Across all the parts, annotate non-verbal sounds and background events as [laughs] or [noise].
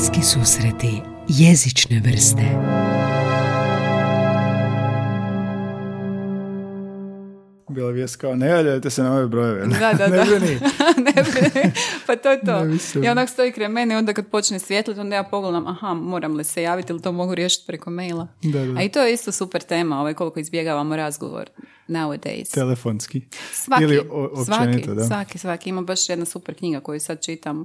Bliski susreti jezične vrste Bila vijest kao, ne javljajte se na ove brojeve. Da, da, [laughs] ne da. brini. [laughs] ne brini. Pa to je to. [laughs] I onak stoji kraj mene i onda kad počne svjetlo, onda ja pogledam, aha, moram li se javiti ili to mogu riješiti preko maila. Da, da. A i to je isto super tema, ovaj, koliko izbjegavamo razgovor nowadays. Telefonski. Svaki, Ili o- općenito, svaki, da. svaki, svaki. Ima baš jedna super knjiga koju sad čitam.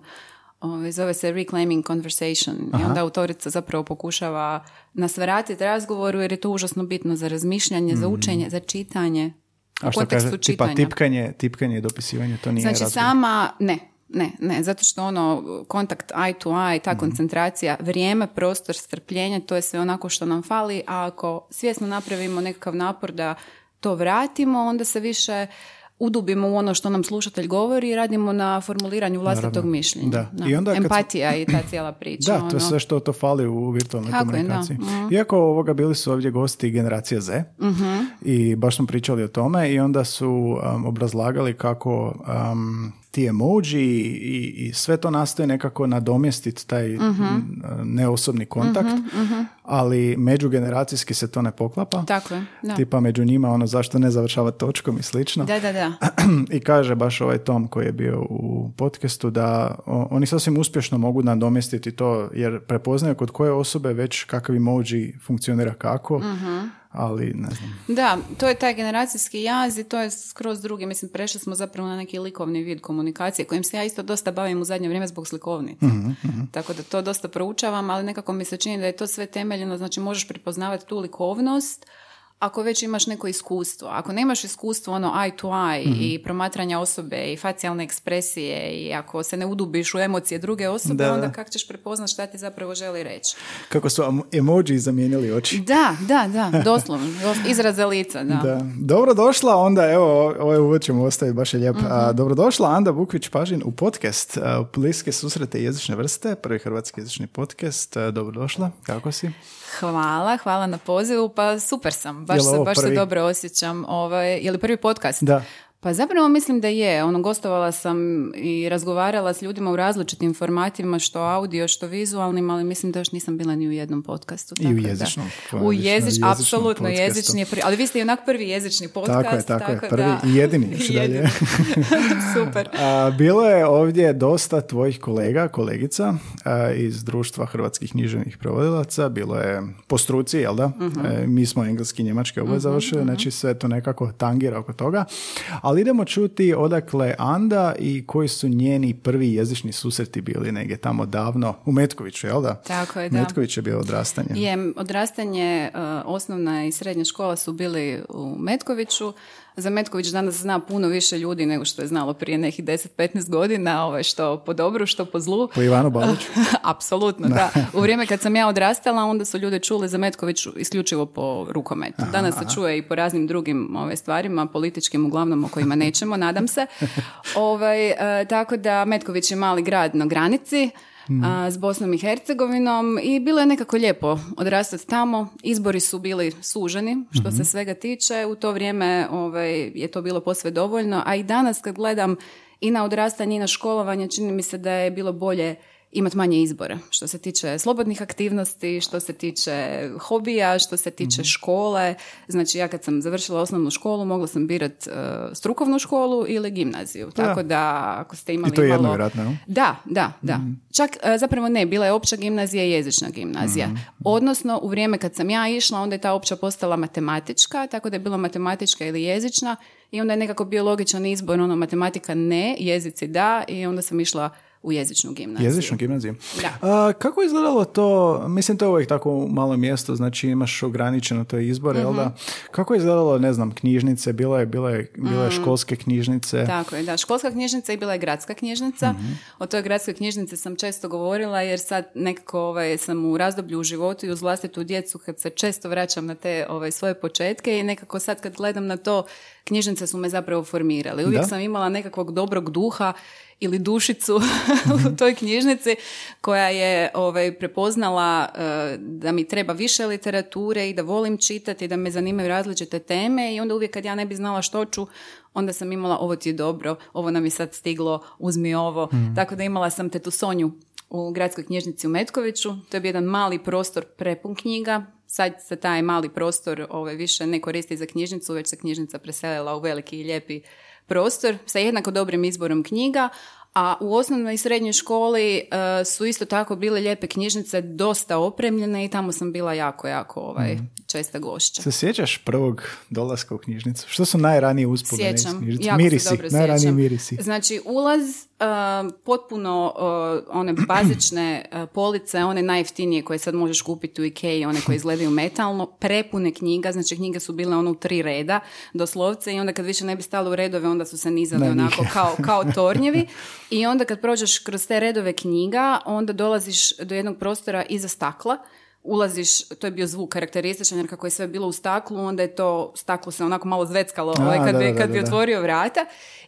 Ovaj, zove se Reclaiming Conversation. I onda autorica zapravo pokušava nas vratiti razgovoru jer je to užasno bitno za razmišljanje, za učenje, za čitanje. Mhm. A što kaže, tipa tipkanje, tipkanje i dopisivanje, to nije Znači razgovor. sama, ne, ne, ne, zato što ono, kontakt eye to eye, Mhm. ta koncentracija, vrijeme, prostor, strpljenje, to je sve onako što nam fali, a ako svjesno napravimo nekakav napor da to vratimo, onda se više udubimo u ono što nam slušatelj govori i radimo na formuliranju vlastitog Naravno. mišljenja. Da. I onda kad- Empatija i ta cijela priča. [clears throat] Da, to je ono. sve što to fali u virtualnoj je, da. komunikaciji. Mhm. Iako ovoga bili su ovdje gosti generacije Z Mhm. i baš smo pričali o tome i onda su um, obrazlagali kako um, ti emoji i, i sve to nastoji nekako nadomjestiti taj m, neosobni kontakt, ali međugeneracijski se to ne poklapa. Tako je, da. Tipa među njima ono zašto ne završava točkom i slično. Da, da, da. [clears throat] I kaže baš ovaj Tom koji je bio u podcastu da oni sasvim uspješno mogu nadomjestiti to jer prepoznaju kod koje osobe već kakav emoji funkcionira kako, ali ne znam. Da, to je taj generacijski jaz i to je skroz drugi. Mislim, prešli smo zapravo na neki likovni vid komunikacije kojim se ja isto dosta bavim u zadnje vrijeme zbog slikovnica. Tako da to dosta proučavam, ali nekako mi se čini da je to sve temeljeno, znači možeš prepoznavati tu likovnost ako već imaš neko iskustvo. Ako nemaš iskustvo ono eye to eye i promatranja osobe i facijalne ekspresije i ako se ne udubiš u emocije druge osobe, Da, onda da. kako ćeš prepoznati šta ti zapravo želi reći. Kako su emoji zamijenili oči. Da, da, da, [laughs] doslovno. dos- Izraza lica, da. Da. Dobro došla, onda evo, ovaj uvod ćemo ostaviti, baš je lijep. A, Mhm. dobrodošla Anda Bukvić-Pažin u podcast Bliske susrete jezične vrste, prvi hrvatski jezični podcast. Dobrodošla, kako si? Hvala, hvala na pozivu. Pa super sam, baš, Jel se, baš se prvi? dobro osjećam. Ovaj, je li prvi podcast? Da. Pa zapravo mislim da je. Ono, gostovala sam i razgovarala s ljudima u različitim formatima, što audio, što vizualnim, ali mislim da još nisam bila ni u jednom podcastu. I u tako da- jezičnom, U jezič, jezičnom apsolutno, podcastu. jezični je prvi. Ali vi ste i onak prvi jezični podcast. Tako je, tako je, prvi da- i jedini. [laughs] Jedini. [laughs] Super. A, bilo je ovdje dosta tvojih kolega, kolegica a, iz društva hrvatskih književnih prevodilaca. Bilo je po struci, jel da? Mhm. E, mi smo engleski i njemački oboje završili, znači sve to nekako tangira oko toga. Ali idemo čuti odakle Anda i koji su njeni prvi jezični susreti bili negdje tamo davno u Metkoviću, jel da? Tako je, da. Metković je bio odrastanje. Je, odrastanje, uh, osnovna i srednja škola su bili u Metkoviću. Za Metković danas zna puno više ljudi nego što je znalo prije nekih 10-15 godina, ovaj, što po dobru, što po zlu. Po Ivanu Baluću. [laughs] Apsolutno, da. U vrijeme kad sam ja odrastala, onda su ljudi čuli za Metković isključivo po rukometu. Danas se čuje i po raznim drugim ove, stvarima, političkim uglavnom o kojima nećemo, nadam se. [laughs] Ovaj, e, tako da Metković je mali grad na granici, a, s Bosnom i Hercegovinom i bilo je nekako lijepo odrastati tamo. Izbori su bili suženi što se svega tiče. U to vrijeme ovaj, je to bilo posve dovoljno, a i danas kad gledam i na odrastanje i na školovanje čini mi se da je bilo bolje imati manje izbora što se tiče slobodnih aktivnosti, što se tiče hobija, što se tiče škole. Znači ja kad sam završila osnovnu školu mogla sam birat e, strukovnu školu ili gimnaziju. Tako da ako ste imali I to je jedno, malo... Da, da, da. Čak e, zapravo ne, bila je opća gimnazija i jezična gimnazija. Odnosno, u vrijeme kad sam ja išla, onda je ta opća postala matematička, tako da je bilo matematička ili jezična i onda je nekako bio logičan izbor, ono matematika ne, jezici da i onda sam išla u jezičnu gimnaziju. Jezičnu gimnaziju. Da. A, kako je izgledalo to, mislim to je uvijek tako malo mjesto, znači imaš ograničeno to izbor, jel Mhm. da? Kako je izgledalo, ne znam, knjižnice, bilo je, bilo je, bilo Mm. je školske knjižnice. Tako je, da. Školska knjižnica i bila je gradska knjižnica. Mhm. O toj gradskoj knjižnici sam često govorila jer sad nekako ovaj, sam u razdoblju u životu i uz vlastitu djecu kad se često vraćam na te ovaj, svoje početke i nekako sad kad gledam na to, knjižnice su me zapravo formirale. Uvijek Da. sam imala nekakvog dobrog duha ili dušicu [laughs] u toj knjižnici koja je ovaj, prepoznala eh, da mi treba više literature i da volim čitati, da me zanimaju različite teme i onda uvijek kad ja ne bi znala što ću, onda sam imala ovo ti je dobro, ovo nam je sad stiglo, uzmi ovo. Tako da imala sam tetu Sonju u gradskoj knjižnici u Metkoviću. To je bio jedan mali prostor prepun knjiga. Sad se taj mali prostor ovaj, više ne koristi za knjižnicu, već se knjižnica preselila u veliki i lijepi prostor sa jednako dobrim izborom knjiga, a u osnovnoj i srednjoj školi e, su isto tako bile lijepe knjižnice, dosta opremljene i tamo sam bila jako, jako ovaj, mm. Česta gošća. Se sjećaš prvog dolaska u knjižnicu? Što su najranije uspomene Sjećam, jako mirisi, dobro najranije mirisi. Znači, ulaz, uh, potpuno uh, one bazične uh, police, one najjeftinije koje sad možeš kupiti u Ikei, one koje izgledaju metalno, prepune knjiga, znači knjige su bile ono u tri reda, doslovce, i onda kad više ne bi stalo u redove, onda su se njih. onako kao, kao tornjevi. I onda kad prođeš kroz te redove knjiga, onda dolaziš do jednog prostora iza stakla, ulaziš, to je bio zvuk karakterističan jer kako je sve bilo u staklu, onda je to staklo se onako malo zveckalo A, ovaj, kad, da, bi, da, kad da, bi otvorio vrata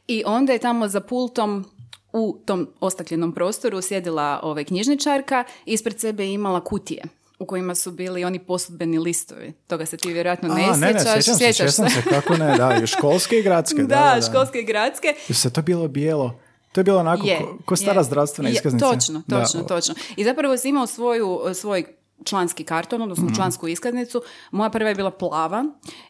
i onda je tamo za pultom u tom ostakljenom prostoru sjedila ovaj, knjižničarka i ispred sebe je imala kutije u kojima su bili oni posudbeni listovi. Toga se ti vjerojatno ne A, ne, ne, sjećaš. sjećam se, Sjećaš sjećam se, kako ne, da, i školske i gradske. [laughs] Da, da, da, školske i gradske. Jesu se to bilo bijelo? To je bilo onako Je, ko, ko stara je. zdravstvena Je, iskaznica. Točno, točno, Da. točno. I zapravo si imao svoju, svoj članski karton, odnosno Mhm. člansku iskaznicu. Moja prva je bila plava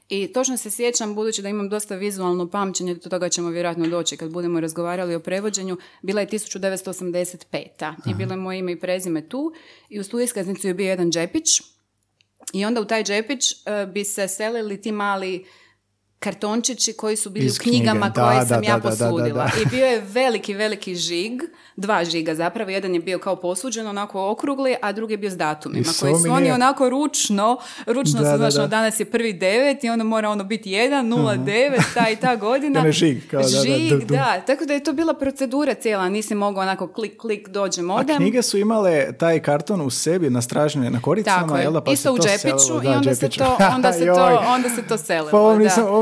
i točno se sjećam, budući da imam dosta vizualno pamćenje, do toga ćemo vjerojatno doći kad budemo razgovarali o prevođenju, bila je 1985. I bilo je moje ime i prezime tu i uz tu iskaznicu je bio jedan džepić i onda u taj džepić e, bi se selili ti mali kartončići koji su bili Iz u knjigama knjige, da, koje da, sam ja da, da, da, da, posudila. da. I bio je veliki, veliki žig, dva žiga zapravo, jedan je bio kao posuđen, onako okrugli, a drugi je bio s datumima, I koji su oni onako ručno, ručno Da, su, da, znaš, da. ono, danas je prvi devet i onda mora ono biti jedan, nula, devet, ta i ta godina. [laughs] Onaj žig, kao Žig, da, tako da je to bila procedura cijela, nisi mogao onako klik, klik, dođem, A odem. knjige su imale taj karton u sebi na koricama, Tako je, jel da? Pa isto se u to džepiću i da, onda se, to, onda, se [laughs] to, onda se to selilo.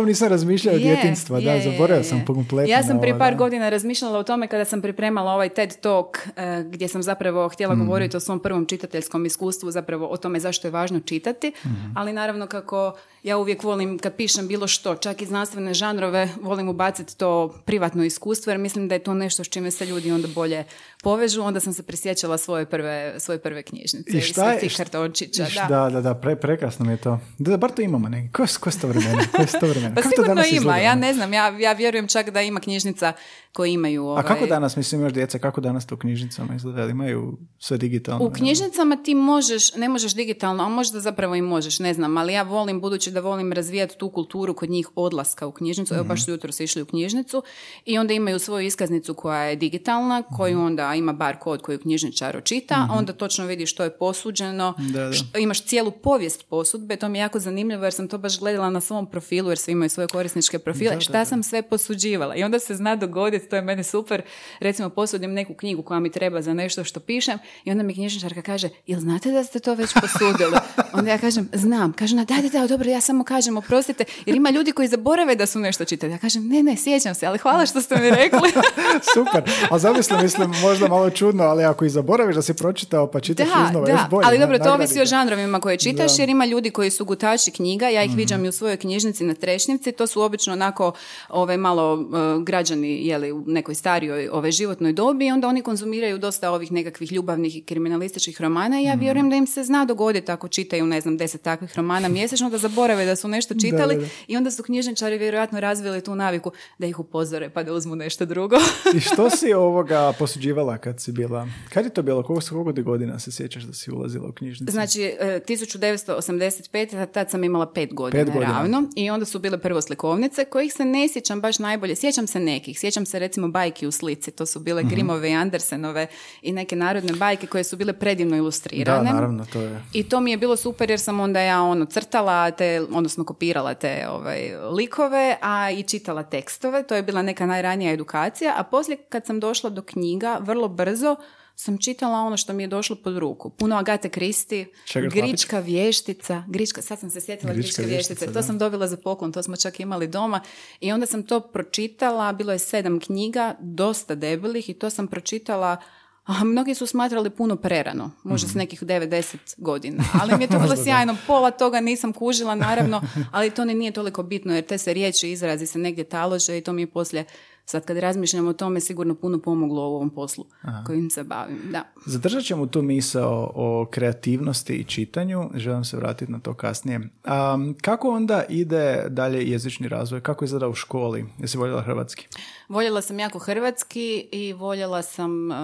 Nisam, razmišljao od Je, djetinjstva, da, zaboravio sam kompletno. Ja sam prije par da. godina razmišljala o tome kada sam pripremala ovaj TED Talk eh, gdje sam zapravo htjela Mhm. govoriti o svom prvom čitateljskom iskustvu, zapravo o tome zašto je važno čitati, Mhm. ali naravno kako ja uvijek volim kad pišem bilo što, čak i znanstvene žanrove, volim ubaciti to privatno iskustvo jer mislim da je to nešto s čime se ljudi onda bolje povežu, onda sam se prisjećala svoje prve, svoje prve knjižnice I šta je- tih kartončića. Da. Da, da, da, pre, prekrasno mi je to. Da, da, bar to imamo neki. Koje su to vremena? Koje su to vremena? Pa Kako sigurno ima, ja ne znam, ja, ja vjerujem čak da ima knjižnica koji imaju... Ovaj, A kako danas, mislim, imaš djeca, kako danas to u knjižnicama izgleda? Imaju sve digitalno? U knjižnicama ti možeš, ne možeš digitalno, a možda zapravo i možeš, ne znam, ali ja volim, budući da volim razvijati tu kulturu kod njih odlaska u knjižnicu, evo Mhm. baš su jutro se išli u knjižnicu i onda imaju svoju iskaznicu koja je digitalna, koju Mhm. onda ima bar kod koju knjižničar očita, onda točno vidiš što je posuđeno, Da, da. š- imaš cijelu povijest posudbe, to mi je jako zanimljivo jer sam to baš gledala na svom profilu, jer svi imaju svoje korisničke profile, šta sam sve posuđivala i onda se zna dogoditi, to je meni super, recimo posudim neku knjigu koja mi treba za nešto što pišem i onda mi knjižničarka kaže, jel znate da ste to već posudili? [laughs] Onda ja kažem, znam. Kaže, da, da, da, dobro, ja samo kažem, oprostite, jer ima ljudi koji zaborave da su nešto čitali. Ja kažem, ne, ne, sjećam se, ali hvala što ste mi rekli. [laughs] Super. A zamisli, mislim, možda malo čudno, ali ako i zaboraviš da si pročitao pa čitaš Da, iznova, još da, bolje. ali dobro, to ovisi o žanrovima koje čitaš, Da. Jer ima ljudi koji su gutači knjiga, ja ih viđam i u svojoj knjižnici na Trešnjevci, to su obično onako ove malo e, građani jeli, u nekoj starijoj ove životnoj dobi i onda oni konzumiraju dosta ovih nekakvih ljubavnih i kriminalističkih romana i Mhm. ja vjerujem da im se zna dogoditi ako čitaju, ne znam, deset takvih romana [laughs] mjesečno, da zaborave da su nešto čitali da, da. i onda su knjižničari vjerojatno razvili tu naviku da ih upozore pa da uzmu nešto drugo. I što [laughs] si ovoga posuđivala kad si bila? Kad je to bilo? Koliko, koliko godina se sjećaš da si ulazila u knjižnicu? Znači, e, 1985. tad sam imala pet godina, Pet godina. ravno i onda su bile prvo slikovnice kojih se ne sjećam baš najbolje. Sjećam se nekih. Sjećam se recimo bajki u slici. To su Mhm. bile Grimove i Andersenove i neke narodne bajke koje su bile predivno da, ilustrirane. naravno, to je... I to mi je bilo super jer sam onda ja ono crtala te, odnosno kopirala te ovaj, likove, a i čitala tekstove. To je bila neka najranija edukacija. A poslije kad sam došla do knjiga, vrlo brzo sam čitala ono što mi je došlo pod ruku. Puno Agate Kristi, Grička vještica, Grička, sad sam se sjetila Grička vještica, vještice, to da. sam dobila za poklon, to smo čak imali doma. I onda sam to pročitala, bilo je sedam knjiga, dosta debelih i to sam pročitala a mnogi su smatrali puno prerano, možda s nekih 90 godina, [laughs] ali mi je to bilo sjajno, pola toga nisam kužila naravno, ali to ne nije toliko bitno jer te se riječi izrazi se negdje talože i to mi je poslije sad kad razmišljam o tome sigurno puno pomoglo u ovom poslu kojim se bavim. Da. Zadržat ćemo tu misao o kreativnosti i čitanju, želim se vratiti na to kasnije. Um, kako onda ide dalje jezični razvoj? Kako izgleda u školi? Jesi voljela hrvatski? Voljela sam jako hrvatski i voljela sam uh,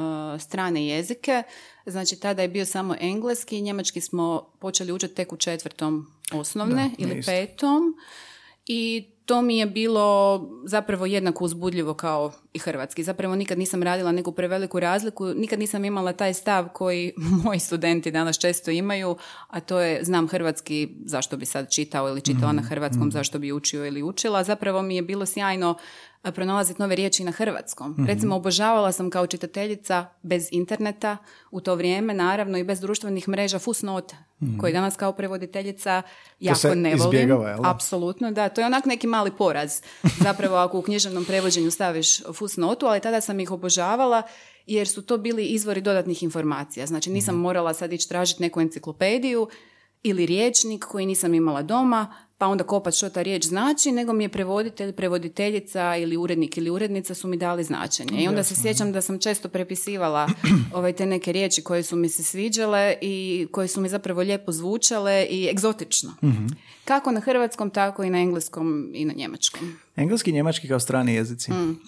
strane jezike. Znači, tada je bio samo engleski, njemački smo počeli učiti tek u četvrtom osnovne Da, ili isto. petom. I to mi je bilo zapravo jednako uzbudljivo kao i hrvatski. Zapravo nikad nisam radila neku preveliku razliku, nikad nisam imala taj stav koji [laughs] moji studenti danas često imaju, a to je znam hrvatski, zašto bi sad čitao ili čitala na hrvatskom, zašto bi učio ili učila. Zapravo mi je bilo sjajno pronalaziti nove riječi na hrvatskom. Recimo, obožavala sam kao čitateljica bez interneta u to vrijeme, naravno i bez društvenih mreža fusnote, koji danas kao prevoditeljica jako se ne volim. Apsolutno, da. To je onak neki mali poraz. [laughs] Zapravo ako u književnom prevođenju staviš fusnotu, ali tada sam ih obožavala jer su to bili izvori dodatnih informacija. Znači nisam morala sad ići tražiti neku enciklopediju ili riječnik koji nisam imala doma, pa onda kopat što ta riječ znači, nego mi je prevoditelj, prevoditeljica ili urednik ili urednica su mi dali značenje. I onda se sjećam da sam često prepisivala [clears throat] ovaj, te neke riječi koje su mi se sviđale i koje su mi zapravo lijepo zvučale i egzotično. Kako na hrvatskom, tako i na engleskom i na njemačkom. Engleski i njemački kao strani jezici. Mm.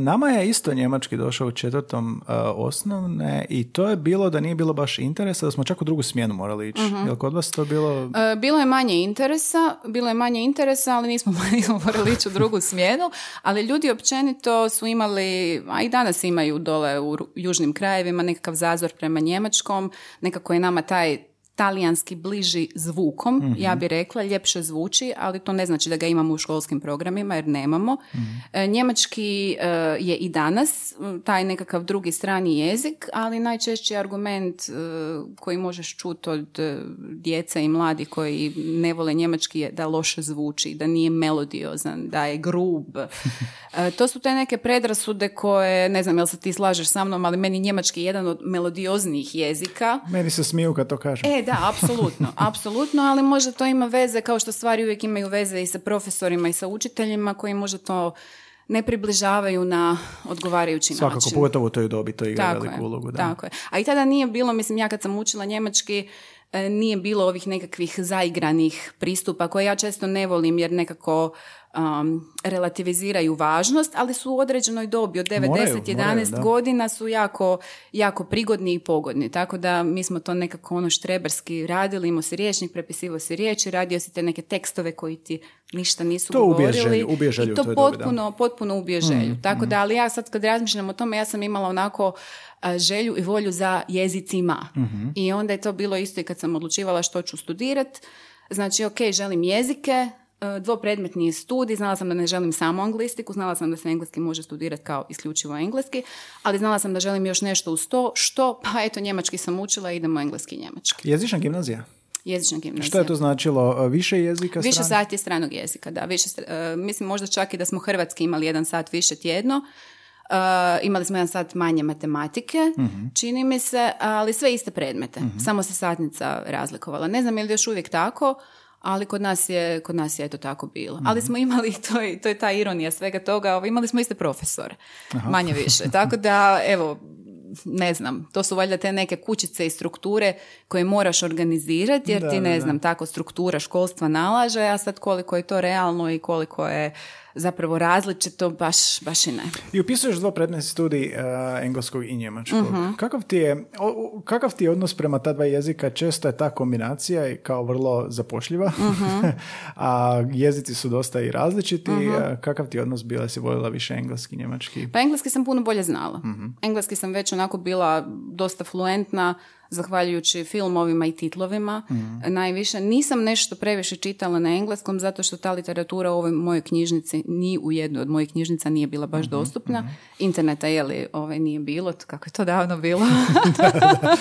Nama je isto njemački došao u četvrtom osnovne i to je bilo da nije bilo baš interesa, da smo čak u drugu smjenu morali ići. Mhm. Jel kod vas to bilo... E, Bilo je manje interesa, bilo je manje interesa, ali nismo, [laughs] nismo morali ići u drugu smjenu, ali ljudi općenito su imali, a i danas imaju dole u južnim krajevima nekakav zazor prema njemačkom, nekako je nama taj talijanski bliži zvukom, ja bi rekla, ljepše zvuči, ali to ne znači da ga imamo u školskim programima, jer nemamo. E, Njemački e, je i danas taj nekakav drugi strani jezik, ali najčešći argument e, koji možeš čuti od djece i mladi koji ne vole njemački je da loše zvuči, da nije melodiozan, da je grub. [laughs] To su te neke predrasude koje, ne znam jel se ti slažeš sa mnom, ali meni njemački je jedan od melodioznijih jezika. Meni se smiju kad to kažem. E, da, apsolutno, [laughs] apsolutno, ali možda to ima veze, kao što stvari uvijek imaju veze i sa profesorima i sa učiteljima koji možda to ne približavaju na odgovarajući Svakako, način. pogotovo u toj dobi, to igra Tako veliku je, ulogu. Da. tako je. A i tada nije bilo, mislim, ja kad sam učila njemački, e, nije bilo ovih nekakvih zaigranih pristupa koje ja često ne volim jer nekako um, relativiziraju važnost, ali su u određenoj dobi od 9, Moraju, 10, 11 moraju, da. godina su jako, jako prigodni i pogodni. Tako da mi smo to nekako ono štreberski radili, imao si riječnik, prepisivo si riječi, radio si te neke tekstove koji ti ništa nisu To ubije govorili. želju, ubije želju I to toj dobi, potpuno, potpuno ubije želju. Mm, Tako da, ali ja sad kad razmišljam o tome, ja sam imala onako želju i volju za jezicima. Mhm. I onda je to bilo isto i kad sam odlučivala što ću studirat. Znači, ok, želim jezike, dvopredmetni je studij, znala sam da ne želim samo anglistiku, znala sam da se engleski može studirati kao isključivo engleski, ali znala sam da želim još nešto uz to, što, pa eto, njemački sam učila, idemo engleski i njemački. Jezična gimnazija. Jezična gimnazija. Što je to značilo? E, Više jezika? Više sati stranog jezika, da. Više, e, mislim možda čak i da smo hrvatski imali jedan sat više tjedno. E, imali smo jedan sat manje matematike, čini mi se, ali sve iste predmete. Samo se satnica razlikovala. Ne znam je li još uvijek tako, ali kod nas je, kod nas je eto tako bilo. Ali smo imali, [laughs] to je, to je ta ironija svega toga, ovaj, imali smo iste profesore, manje više. [laughs] Tako da, evo, ne znam, to su valjda te neke kućice i strukture koje moraš organizirati jer Da, ti ne da. znam, tako struktura školstva nalaže, a sad koliko je to realno i koliko je zapravo različito, baš, baš i ne. I upisuješ dvopredmetni studij e, engleskog i njemačkog. Mhm. Kakav, ti je, o- kakav ti je odnos prema ta dva jezika? Često je ta kombinacija i kao vrlo zapošljiva, Mhm. [laughs] a jezici su dosta i različiti. E, Kakav ti je odnos bila? Si voljela više engleski, njemački? Pa engleski sam puno bolje znala. Engleski sam već onako bila dosta fluentna, zahvaljujući filmovima i titlovima. Mhm. Najviše nisam nešto previše čitala na engleskom zato što ta literatura u ovoj mojoj knjižnici ni u jednoj od mojih knjižnica nije bila baš dostupna. Interneta je li ovaj nije bilo, kako je to davno bilo. [laughs]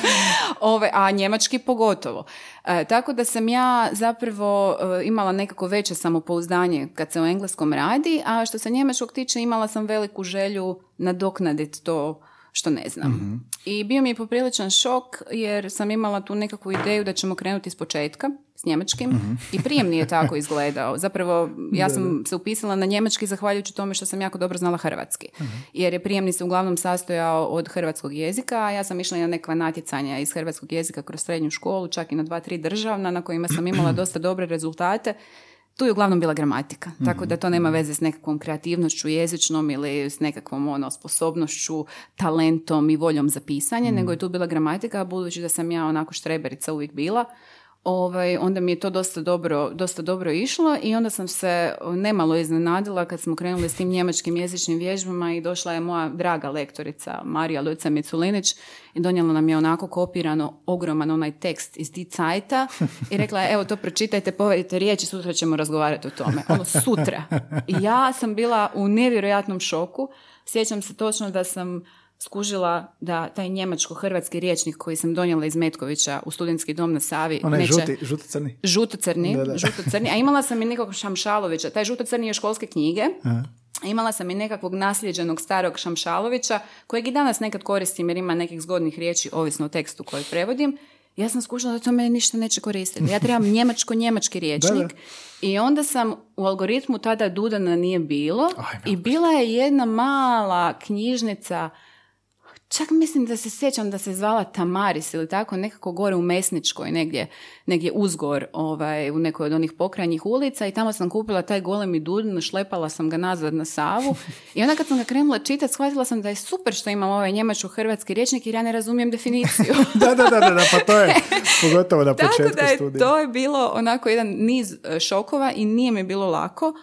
[laughs] Ove, a njemački pogotovo. E, tako da sam ja zapravo e, imala nekako veće samopouzdanje kad se o engleskom radi, a što se njemačkog tiče imala sam veliku želju nadoknaditi to što ne znam. I bio mi je popriličan šok jer sam imala tu nekakvu ideju da ćemo krenuti iz početka, s njemačkim i prijemni je tako [laughs] izgledao. Zapravo, ja sam se upisala na njemački zahvaljujući tome što sam jako dobro znala hrvatski. Jer je prijemni se uglavnom sastojao od hrvatskog jezika, a ja sam išla na nekva natjecanja iz hrvatskog jezika kroz srednju školu, čak i na dva, tri državna, na kojima sam imala [clears throat] dosta dobre rezultate. Tu je uglavnom bila gramatika, tako da to nema veze s nekakvom kreativnošću jezičnom ili s nekakvom ono, sposobnošću, talentom i voljom za pisanje, nego je tu bila gramatika, budući da sam ja onako štreberica uvijek bila, ovaj, onda mi je to dosta dobro, dosta dobro išlo i onda sam se nemalo iznenadila kad smo krenuli s tim njemačkim jezičnim vježbama i došla je moja draga lektorica Marija Luca Miculinić i donijela nam je onako kopirano ogroman onaj tekst iz ti cajta i rekla je evo to pročitajte, povedite riječi, sutra ćemo razgovarati o tome. Ono sutra. I ja sam bila u nevjerojatnom šoku. Sjećam se točno da sam skužila da taj njemačko-hrvatski riječnik koji sam donijela iz Metkovića u studentski dom na Savi... Onaj neće, žuti, žuto-crni. Žuto-crni, Da, da. žuto-crni. A imala sam i nekog Šamšalovića. Taj žuto-crni je školske knjige. Aha. A Imala sam i nekakvog nasljeđenog starog Šamšalovića, kojeg i danas nekad koristim jer ima nekih zgodnih riječi, ovisno o tekstu koji prevodim. Ja sam skušala da to meni ništa neće koristiti. Ja trebam njemačko-njemački riječnik. Da, I onda sam u algoritmu tada Dudana nije bilo Ajme, i bila je jedna mala knjižnica Čak mislim da se sjećam da se zvala Tamaris ili tako, nekako gore u Mesničkoj, negdje, negdje uzgor ovaj, u nekoj od onih pokrajnjih ulica i tamo sam kupila taj golemi dudan, šlepala sam ga nazad na Savu i onda kad sam ga krenula čitati, shvatila sam da je super što imam ovaj njemačko-hrvatski rječnik jer ja ne razumijem definiciju. [laughs] da, da, da, da, da, pa to je [laughs] pogotovo na Tako početku da je, studija. to je bilo onako jedan niz e, šokova i nije mi bilo lako,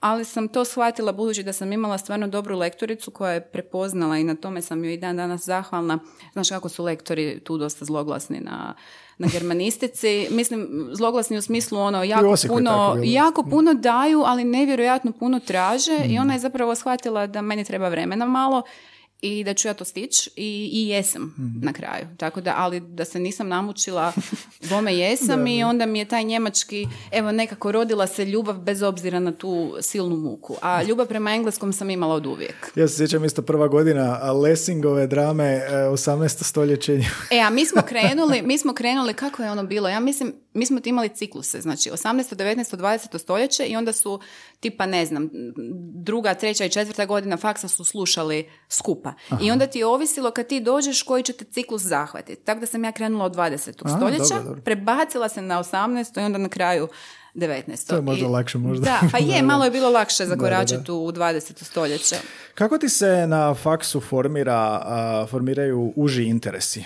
ali sam to shvatila budući da sam imala stvarno dobru lektoricu koja je prepoznala i na tome sam joj i dan danas zahvalna. Znaš kako su lektori tu dosta zloglasni na, na germanistici. [laughs] Mislim, zloglasni u smislu ono jako puno, jako puno daju, ali nevjerojatno puno traže Mm. i ona je zapravo shvatila da meni treba vremena malo i da ću ja to stići i, i jesam Mm. na kraju. Tako da, ali da se nisam namučila, [laughs] bome jesam i onda mi je taj njemački, evo nekako rodila se ljubav bez obzira na tu silnu muku. A ljubav prema engleskom sam imala od uvijek. Ja se sjećam isto prva godina a Lessingove drame e, 18. stoljeće. E, a mi smo [laughs] krenuli, mi smo krenuli, kako je ono bilo? Ja mislim, mi smo imali cikluse, znači 18. 19. 20. stoljeće i onda su tipa, ne znam, druga, treća i četvrta godina faksa su slušali skupa. I onda ti je ovisilo kad ti dođeš koji će te ciklus zahvatiti. Tako da sam ja krenula od 20. A, stoljeća, dobro, dobro. prebacila se na 18. i onda na kraju 19. To je možda I- lakše možda. Da, pa [laughs] je, malo je bilo lakše zakoračiti u 20. stoljeće. Kako ti se na faksu formira, a, formiraju uži interesi?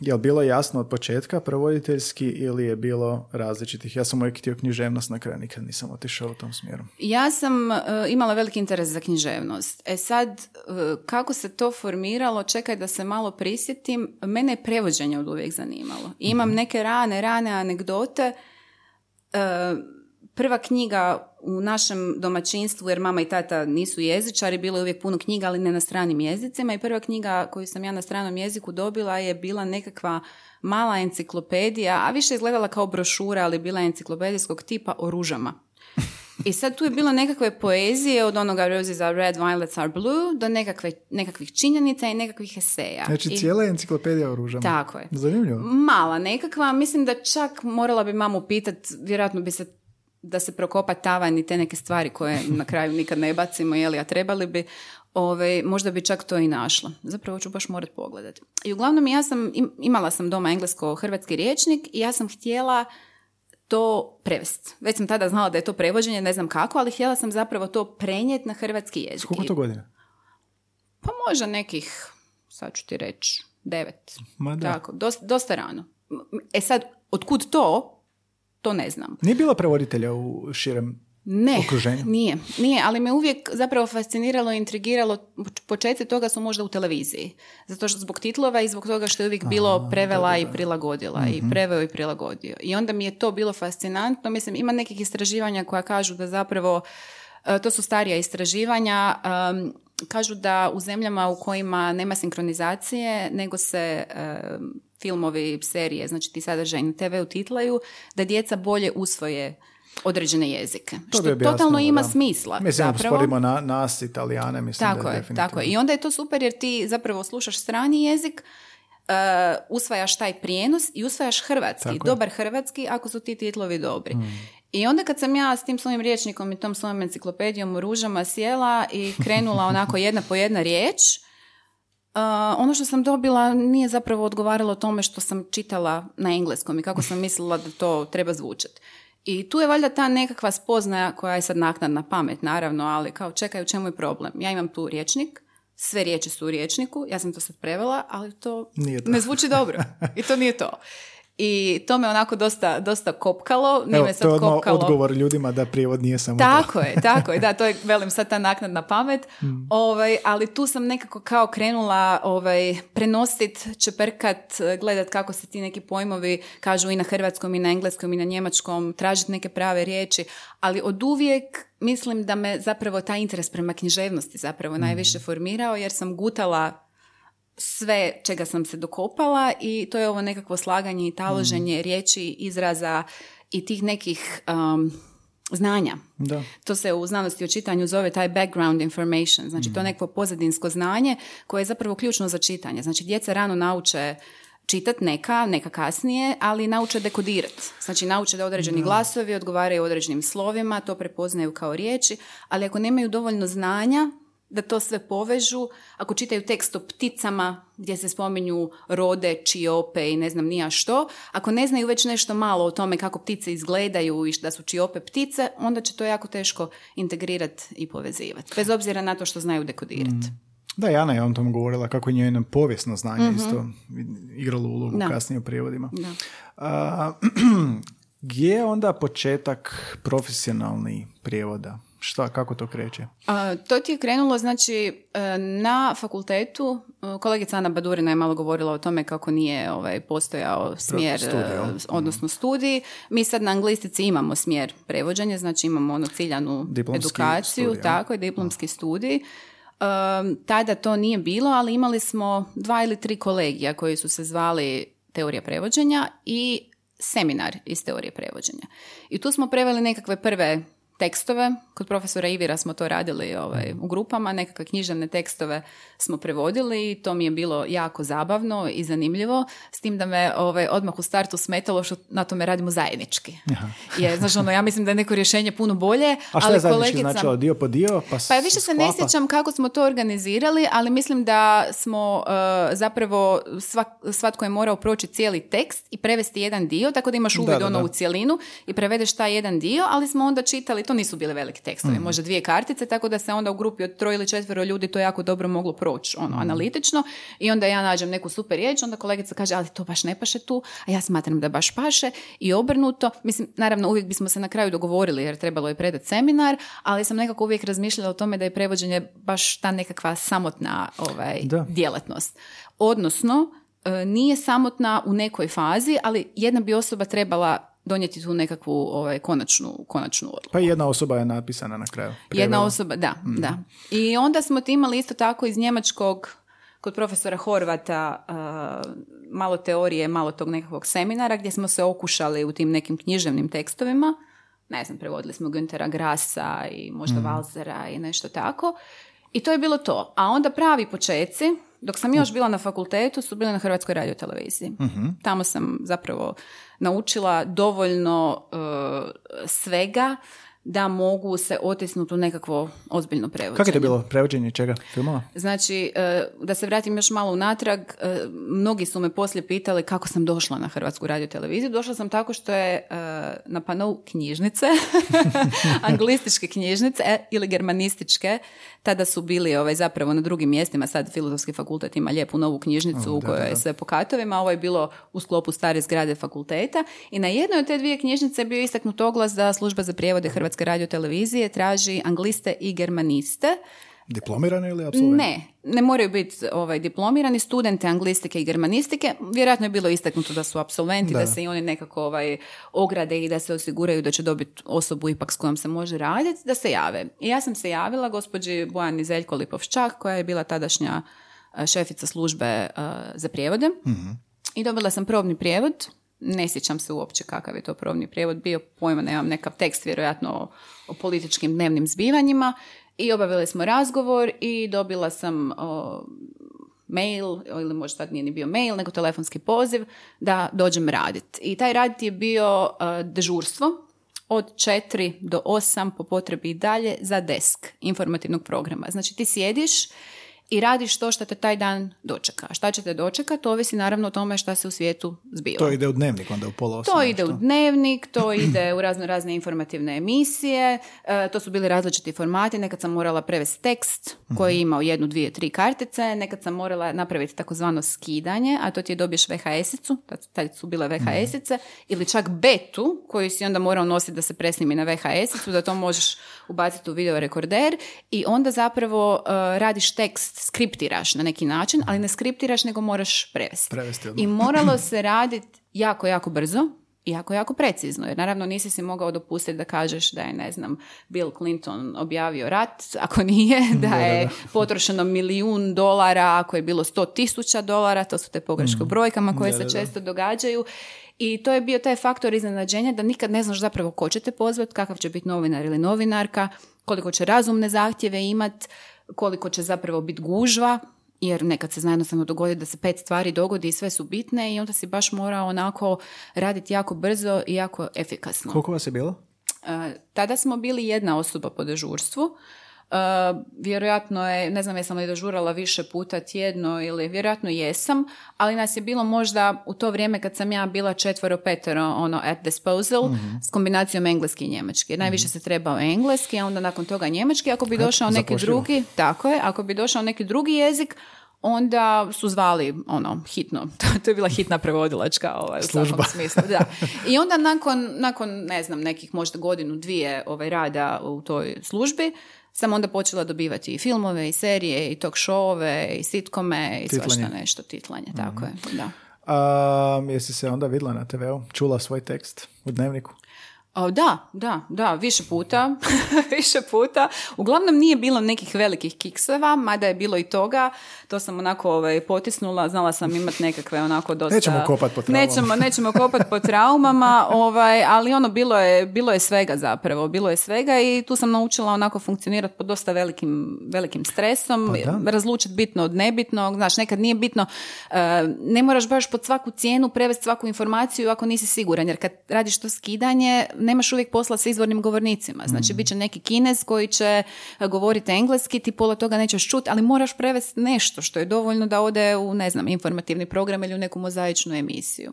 Je li bilo jasno od početka prevoditeljski ili je bilo različitih? Ja sam uvijek htio književnost na kraju, nikad nisam otišao u tom smjeru. Ja sam e, imala veliki interes za književnost. E sad, e, kako se to formiralo, čekaj da se malo prisjetim, mene je prevođenje od uvijek zanimalo. Imam neke rane, rane anegdote. E, prva knjiga u našem domaćinstvu, jer mama i tata nisu jezičari, bilo je uvijek puno knjiga, ali ne na stranim jezicima. I prva knjiga koju sam ja na stranom jeziku dobila je bila nekakva mala enciklopedija, a više izgledala kao brošura, ali bila je enciklopedijskog tipa o ružama. I sad tu je bilo nekakve poezije od onoga Roses are red, violets are blue do nekakve, nekakvih činjenica i nekakvih eseja. Znači I, cijela enciklopedija o ružama. Tako je. Zanimljivo. Mala nekakva, mislim da čak morala bi mamu pitat, vjerojatno bi se da se prokopa tavan i te neke stvari koje [laughs] na kraju nikad ne bacimo, jeli, a trebali bi, Ove, možda bi čak to i našla. Zapravo ću baš morat pogledati. I uglavnom ja sam, im- imala sam doma englesko-hrvatski riječnik i ja sam htjela to prevesti. Već sam tada znala da je to prevođenje, ne znam kako, ali htjela sam zapravo to prenijeti na hrvatski jezik. Koliko to godina? Pa možda nekih, sad ću ti reći, devet. Ma da. Tako, dosta, dosta rano. E sad, otkud to, to ne znam. Nije bila prevoditelja u širem Ne, okruženju? nije, nije, ali me uvijek zapravo fasciniralo i intrigiralo, početci toga su možda u televiziji. Zato što zbog titlova i zbog toga što je uvijek bilo prevela i prilagodila i preveo i prilagodio. I onda mi je to bilo fascinantno. Mislim, ima nekih istraživanja koja kažu da zapravo, e, to su starija istraživanja, em, kažu da u zemljama u kojima nema sinkronizacije, nego se filmovi, serije, znači ti sadržaji na TV-u titlaju, da djeca bolje usvoje određene jezike. To bi što objasnilo, totalno ima da. smisla. Mislim, zapravo. sporimo na, nas, italijane, mislim Tako da je je, definitivno. tako je. I onda je to super jer ti zapravo slušaš strani jezik, usvajaš taj prijenos i usvajaš hrvatski, dobar hrvatski ako su ti titlovi dobri. I onda kad sam ja s tim svojim riječnikom i tom svojom enciklopedijom u ružama sjela i krenula onako jedna po jedna riječ, Uh, ono što sam dobila nije zapravo odgovaralo tome što sam čitala na engleskom i kako sam mislila da to treba zvučati. I tu je valjda ta nekakva spoznaja koja je sad naknadna pamet, naravno, ali kao čekaj, u čemu je problem? Ja imam tu riječnik, sve riječi su u riječniku, ja sam to sad prevela, ali to, ne zvuči dobro. I to nije to. [laughs] I to me onako dosta, dosta kopkalo. Nije Evo, sad to je kopkalo. odgovor ljudima da prijevod nije samo Tako je, tako je. Da, to je, [laughs] velim, sad ta naknadna pamet. Mm. Ovaj, ali tu sam nekako kao krenula ovaj, prenosit, čeprkat, gledat kako se ti neki pojmovi kažu i na hrvatskom i na engleskom i na njemačkom, tražiti neke prave riječi. Ali od uvijek mislim da me zapravo taj interes prema književnosti zapravo mm. najviše formirao jer sam gutala sve čega sam se dokopala i to je ovo nekakvo slaganje i taloženje mm. riječi, izraza i tih nekih um, znanja. Da. To se u znanosti o čitanju zove taj background information, znači to mm. neko pozadinsko znanje koje je zapravo ključno za čitanje. Znači djeca rano nauče čitat neka, neka kasnije, ali nauče dekodirati. Znači nauče da određeni glasovi odgovaraju određenim slovima, to prepoznaju kao riječi, ali ako nemaju dovoljno znanja, da to sve povežu. Ako čitaju tekst o pticama gdje se spominju rode, čiope i ne znam nija što, ako ne znaju već nešto malo o tome kako ptice izgledaju i da su čiope ptice, onda će to jako teško integrirati i povezivati. Bez obzira na to što znaju dekodirati. Mm. Da, Jana je on tom govorila kako je njeno povijesno znanje mm isto igralo ulogu da. kasnije u prijevodima. Da. A, [clears throat] gdje je onda početak profesionalni prijevoda? Šta, kako to kreće? A, to ti je krenulo, znači, e, na fakultetu, e, kolegica Ana Badurina je malo govorila o tome kako nije ovaj, postojao smjer, studij, e, odnosno studij. Mi sad na anglistici imamo smjer prevođenja, znači imamo onu ciljanu edukaciju, tako je, diplomski studij. tada to nije bilo, ali imali smo dva ili tri kolegija koji su se zvali teorija prevođenja i seminar iz teorije prevođenja. I tu smo preveli nekakve prve tekstove. Kod profesora Ivira smo to radili ovaj, u grupama, nekakve književne tekstove smo prevodili i to mi je bilo jako zabavno i zanimljivo, s tim da me ovaj, odmah u startu smetalo što na tome radimo zajednički. Aha. Je, znaš, ono, ja mislim da je neko rješenje puno bolje. A što ali je zajednički značilo? Dio po dio? Pa, pa više se ne sjećam kako smo to organizirali, ali mislim da smo uh, zapravo svak, svatko je morao proći cijeli tekst i prevesti jedan dio, tako da imaš uvid ono u cjelinu i prevedeš taj jedan dio, ali smo onda čitali to nisu bile velike tekstovi, mm. možda dvije kartice, tako da se onda u grupi od troje ili četvero ljudi to jako dobro moglo proći, ono, mm. analitično. I onda ja nađem neku super riječ, onda kolegica kaže, ali to baš ne paše tu, a ja smatram da baš paše i obrnuto. Mislim, naravno, uvijek bismo se na kraju dogovorili jer trebalo je predati seminar, ali sam nekako uvijek razmišljala o tome da je prevođenje baš ta nekakva samotna ovaj, djelatnost. Odnosno, e, nije samotna u nekoj fazi, ali jedna bi osoba trebala donijeti tu nekakvu ovaj, konačnu, konačnu odluku. Pa jedna osoba je napisana na kraju. Jedna osoba, da, mhm. da. I onda smo imali isto tako iz njemačkog kod profesora Horvata uh, malo teorije, malo tog nekakvog seminara gdje smo se okušali u tim nekim književnim tekstovima. Ne znam, prevodili smo Güntera Grasa i možda mm. Valzera i nešto tako. I to je bilo to. A onda pravi počeci, dok sam još bila na fakultetu, su bili na Hrvatskoj radioteleviziji. mm Tamo sam zapravo naučila dovoljno uh, svega da mogu se otisnuti u nekakvo ozbiljno prevođenje. Kako je to bilo prevođenje čega? Filmova? Znači, e, da se vratim još malo unatrag, e, mnogi su me poslije pitali kako sam došla na Hrvatsku radio televiziju. Došla sam tako što je e, na panou knjižnice, [laughs] anglističke knjižnice ili germanističke, tada su bili ovaj, zapravo na drugim mjestima, sad Filozofski fakultet ima lijepu novu knjižnicu u kojoj je sve po katovima, ovo je bilo u sklopu stare zgrade fakulteta i na jednoj od te dvije knjižnice je bio istaknut oglas da služba za prijevode Hrvatske Hrvatske radiotelevizije traži angliste i germaniste. Diplomirani ili absolventi? Ne, ne moraju biti ovaj, diplomirani studente anglistike i germanistike. Vjerojatno je bilo istaknuto da su absolventi, da, se i oni nekako ovaj, ograde i da se osiguraju da će dobiti osobu ipak s kojom se može raditi, da se jave. I ja sam se javila gospođi Bojani Zeljko Lipovščak, koja je bila tadašnja eh, šefica službe eh, za prijevode. mm I dobila sam probni prijevod ne sjećam se uopće kakav je to probni prijevod bio, pojma nemam nekav tekst vjerojatno o, o političkim dnevnim zbivanjima i obavili smo razgovor i dobila sam mail, ili možda tad nije ni bio mail, nego telefonski poziv, da dođem raditi. I taj radit je bio uh, dežurstvo, od 4 do 8 po potrebi i dalje za desk informativnog programa. Znači ti sjediš i radiš to što te taj dan dočeka. Šta će te dočeka, to ovisi naravno o tome šta se u svijetu zbiva. To ide u dnevnik onda u pola To ide u dnevnik, to [clears throat] ide u razno razne informativne emisije, e, to su bili različiti formati, nekad sam morala prevesti tekst koji je imao jednu, dvije, tri kartice, nekad sam morala napraviti takozvano skidanje, a to ti je dobiješ VHS-icu, tad su bile VHS-ice, ili čak betu koju si onda morao nositi da se presnimi na VHS-icu, da to možeš ubaciti u video rekorder i onda zapravo uh, radiš tekst, skriptiraš na neki način, ali ne skriptiraš nego moraš prevesti. Prevesti I moralo [clears throat] se raditi jako, jako brzo, i jako, jako precizno, jer naravno nisi si mogao dopustiti da kažeš da je, ne znam, Bill Clinton objavio rat, ako nije, [laughs] da je potrošeno milijun dolara, ako je bilo sto tisuća dolara, to su te pogreške u mm. brojkama koje se često događaju i to je bio taj faktor iznenađenja da nikad ne znaš zapravo ko će te pozvati, kakav će biti novinar ili novinarka, koliko će razumne zahtjeve imat, koliko će zapravo biti gužva, jer nekad se zna jednostavno dogoditi da se pet stvari dogodi i sve su bitne i onda si baš mora onako raditi jako brzo i jako efikasno. Koliko vas je bilo? E, tada smo bili jedna osoba po dežurstvu. Uh, vjerojatno je, ne znam jesam li dožurala više puta tjedno ili vjerojatno jesam, ali nas je bilo možda u to vrijeme kad sam ja bila četvero petero ono at disposal mm s kombinacijom engleski i njemački. Najviše se trebao engleski, a onda nakon toga njemački. Ako bi došao neki drugi, tako je, ako bi došao neki drugi jezik, onda su zvali ono hitno. [laughs] to je bila hitna prevodilačka ovaj, u svakom [laughs] smislu. Da. I onda nakon, nakon, ne znam, nekih možda godinu, dvije ovaj, rada u toj službi, sam onda počela dobivati i filmove, i serije, i talk showove, i sitkome, i svašta nešto, titlanje, tako mhm. je, da. A, jesi se onda vidjela na TV-u? Čula svoj tekst u dnevniku? O, da, da, da, više puta, [laughs] više puta. Uglavnom nije bilo nekih velikih kikseva, mada je bilo i toga. To sam onako ovaj, potisnula, znala sam imati nekakve onako dosta... Nećemo kopat po traumama. Nećemo, nećemo kopat po traumama, [laughs] ovaj, ali ono bilo je, bilo je svega zapravo, bilo je svega i tu sam naučila onako funkcionirati pod dosta velikim, velikim stresom, pa razlučiti bitno od nebitnog, znaš, nekad nije bitno, eh, ne moraš baš pod svaku cijenu prevesti svaku informaciju ako nisi siguran, jer kad radiš to skidanje, nemaš uvijek posla sa izvornim govornicima. Znači, mm bit će neki kinez koji će e, govoriti engleski, ti pola toga nećeš čuti, ali moraš prevesti nešto što je dovoljno da ode u, ne znam, informativni program ili u neku mozaičnu emisiju.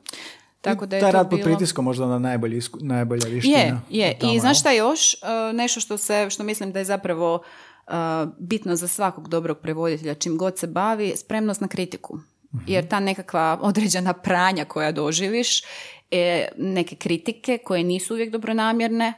Tako da je Taj rad pod pritiskom možda na najbolji, najbolja viština. Je, je. I znaš šta još? E, nešto što, se, što mislim da je zapravo e, bitno za svakog dobrog prevoditelja, čim god se bavi, spremnost na kritiku. Mhm. Jer ta nekakva određena pranja koja doživiš e, neke kritike koje nisu uvijek dobronamjerne,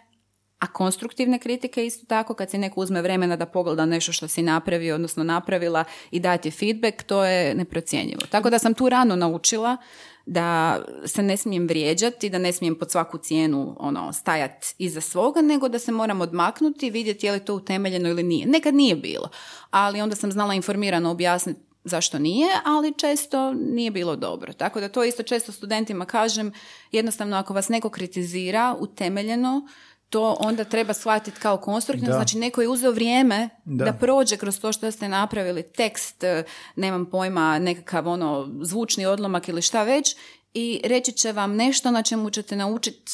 a konstruktivne kritike isto tako kad si neko uzme vremena da pogleda nešto što si napravio, odnosno napravila i dati feedback, to je neprocjenjivo. Tako da sam tu rano naučila da se ne smijem vrijeđati, da ne smijem pod svaku cijenu ono, stajati iza svoga, nego da se moram odmaknuti i vidjeti je li to utemeljeno ili nije. Nekad nije bilo, ali onda sam znala informirano objasniti zašto nije, ali često nije bilo dobro. Tako da to isto često studentima kažem, jednostavno ako vas neko kritizira utemeljeno, to onda treba shvatiti kao konstruktivno, znači neko je uzeo vrijeme da. da. prođe kroz to što ste napravili, tekst, nemam pojma, nekakav ono zvučni odlomak ili šta već i reći će vam nešto na čemu ćete naučiti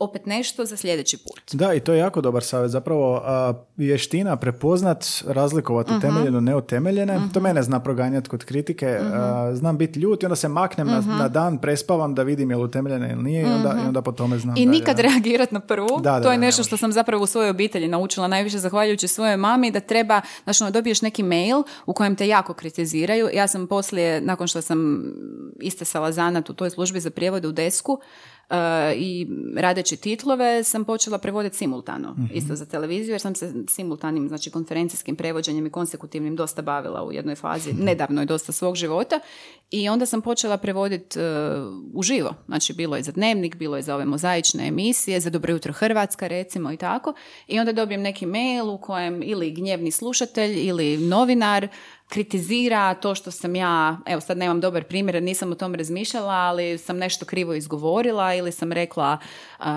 opet nešto za sljedeći put. Da, i to je jako dobar savjet. Zapravo a, vještina prepoznat, razlikovati uh utemeljeno, neutemeljene. uh To mene zna proganjati kod kritike. uh znam biti ljut i onda se maknem na, na, dan, prespavam da vidim je li utemeljene ili nije i onda, i onda po tome znam. I nikad reagirati na prvu. Da, to je nešto što sam zapravo u svojoj obitelji naučila najviše zahvaljujući svojoj mami da treba, znači ono, dobiješ neki mail u kojem te jako kritiziraju. Ja sam poslije, nakon što sam istesala zanat u toj službi za prijevode u desku, i radeći titlove sam počela prevoditi simultano, mhm. isto za televiziju, jer sam se simultanim, znači konferencijskim prevođenjem i konsekutivnim dosta bavila u jednoj fazi, mhm. nedavno je dosta svog života i onda sam počela prevoditi uh, uživo, znači bilo je za dnevnik, bilo je za ove mozaične emisije, za Dobro jutro Hrvatska recimo i tako i onda dobijem neki mail u kojem ili gnjevni slušatelj ili novinar kritizira to što sam ja, evo sad nemam dobar primjer, jer nisam o tom razmišljala, ali sam nešto krivo izgovorila ili sam rekla,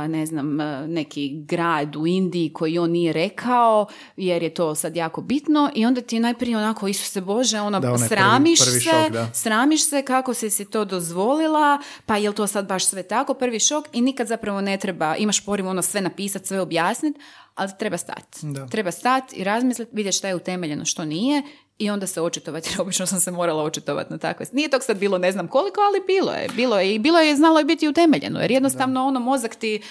ne znam, neki grad u Indiji koji on nije rekao, jer je to sad jako bitno i onda ti je najprije onako, Isuse Bože, ono, da, sramiš se, šok, sramiš se kako si si to dozvolila, pa je to sad baš sve tako, prvi šok i nikad zapravo ne treba, imaš poriv ono sve napisati, sve objasniti, ali treba stati. Treba stati i razmisliti, vidjeti šta je utemeljeno, što nije i onda se očitovati, jer obično sam se morala očitovati na takve. Nije tog sad bilo ne znam koliko, ali bilo je. Bilo je i bilo je znalo je biti utemeljeno, jer jednostavno ono mozak ti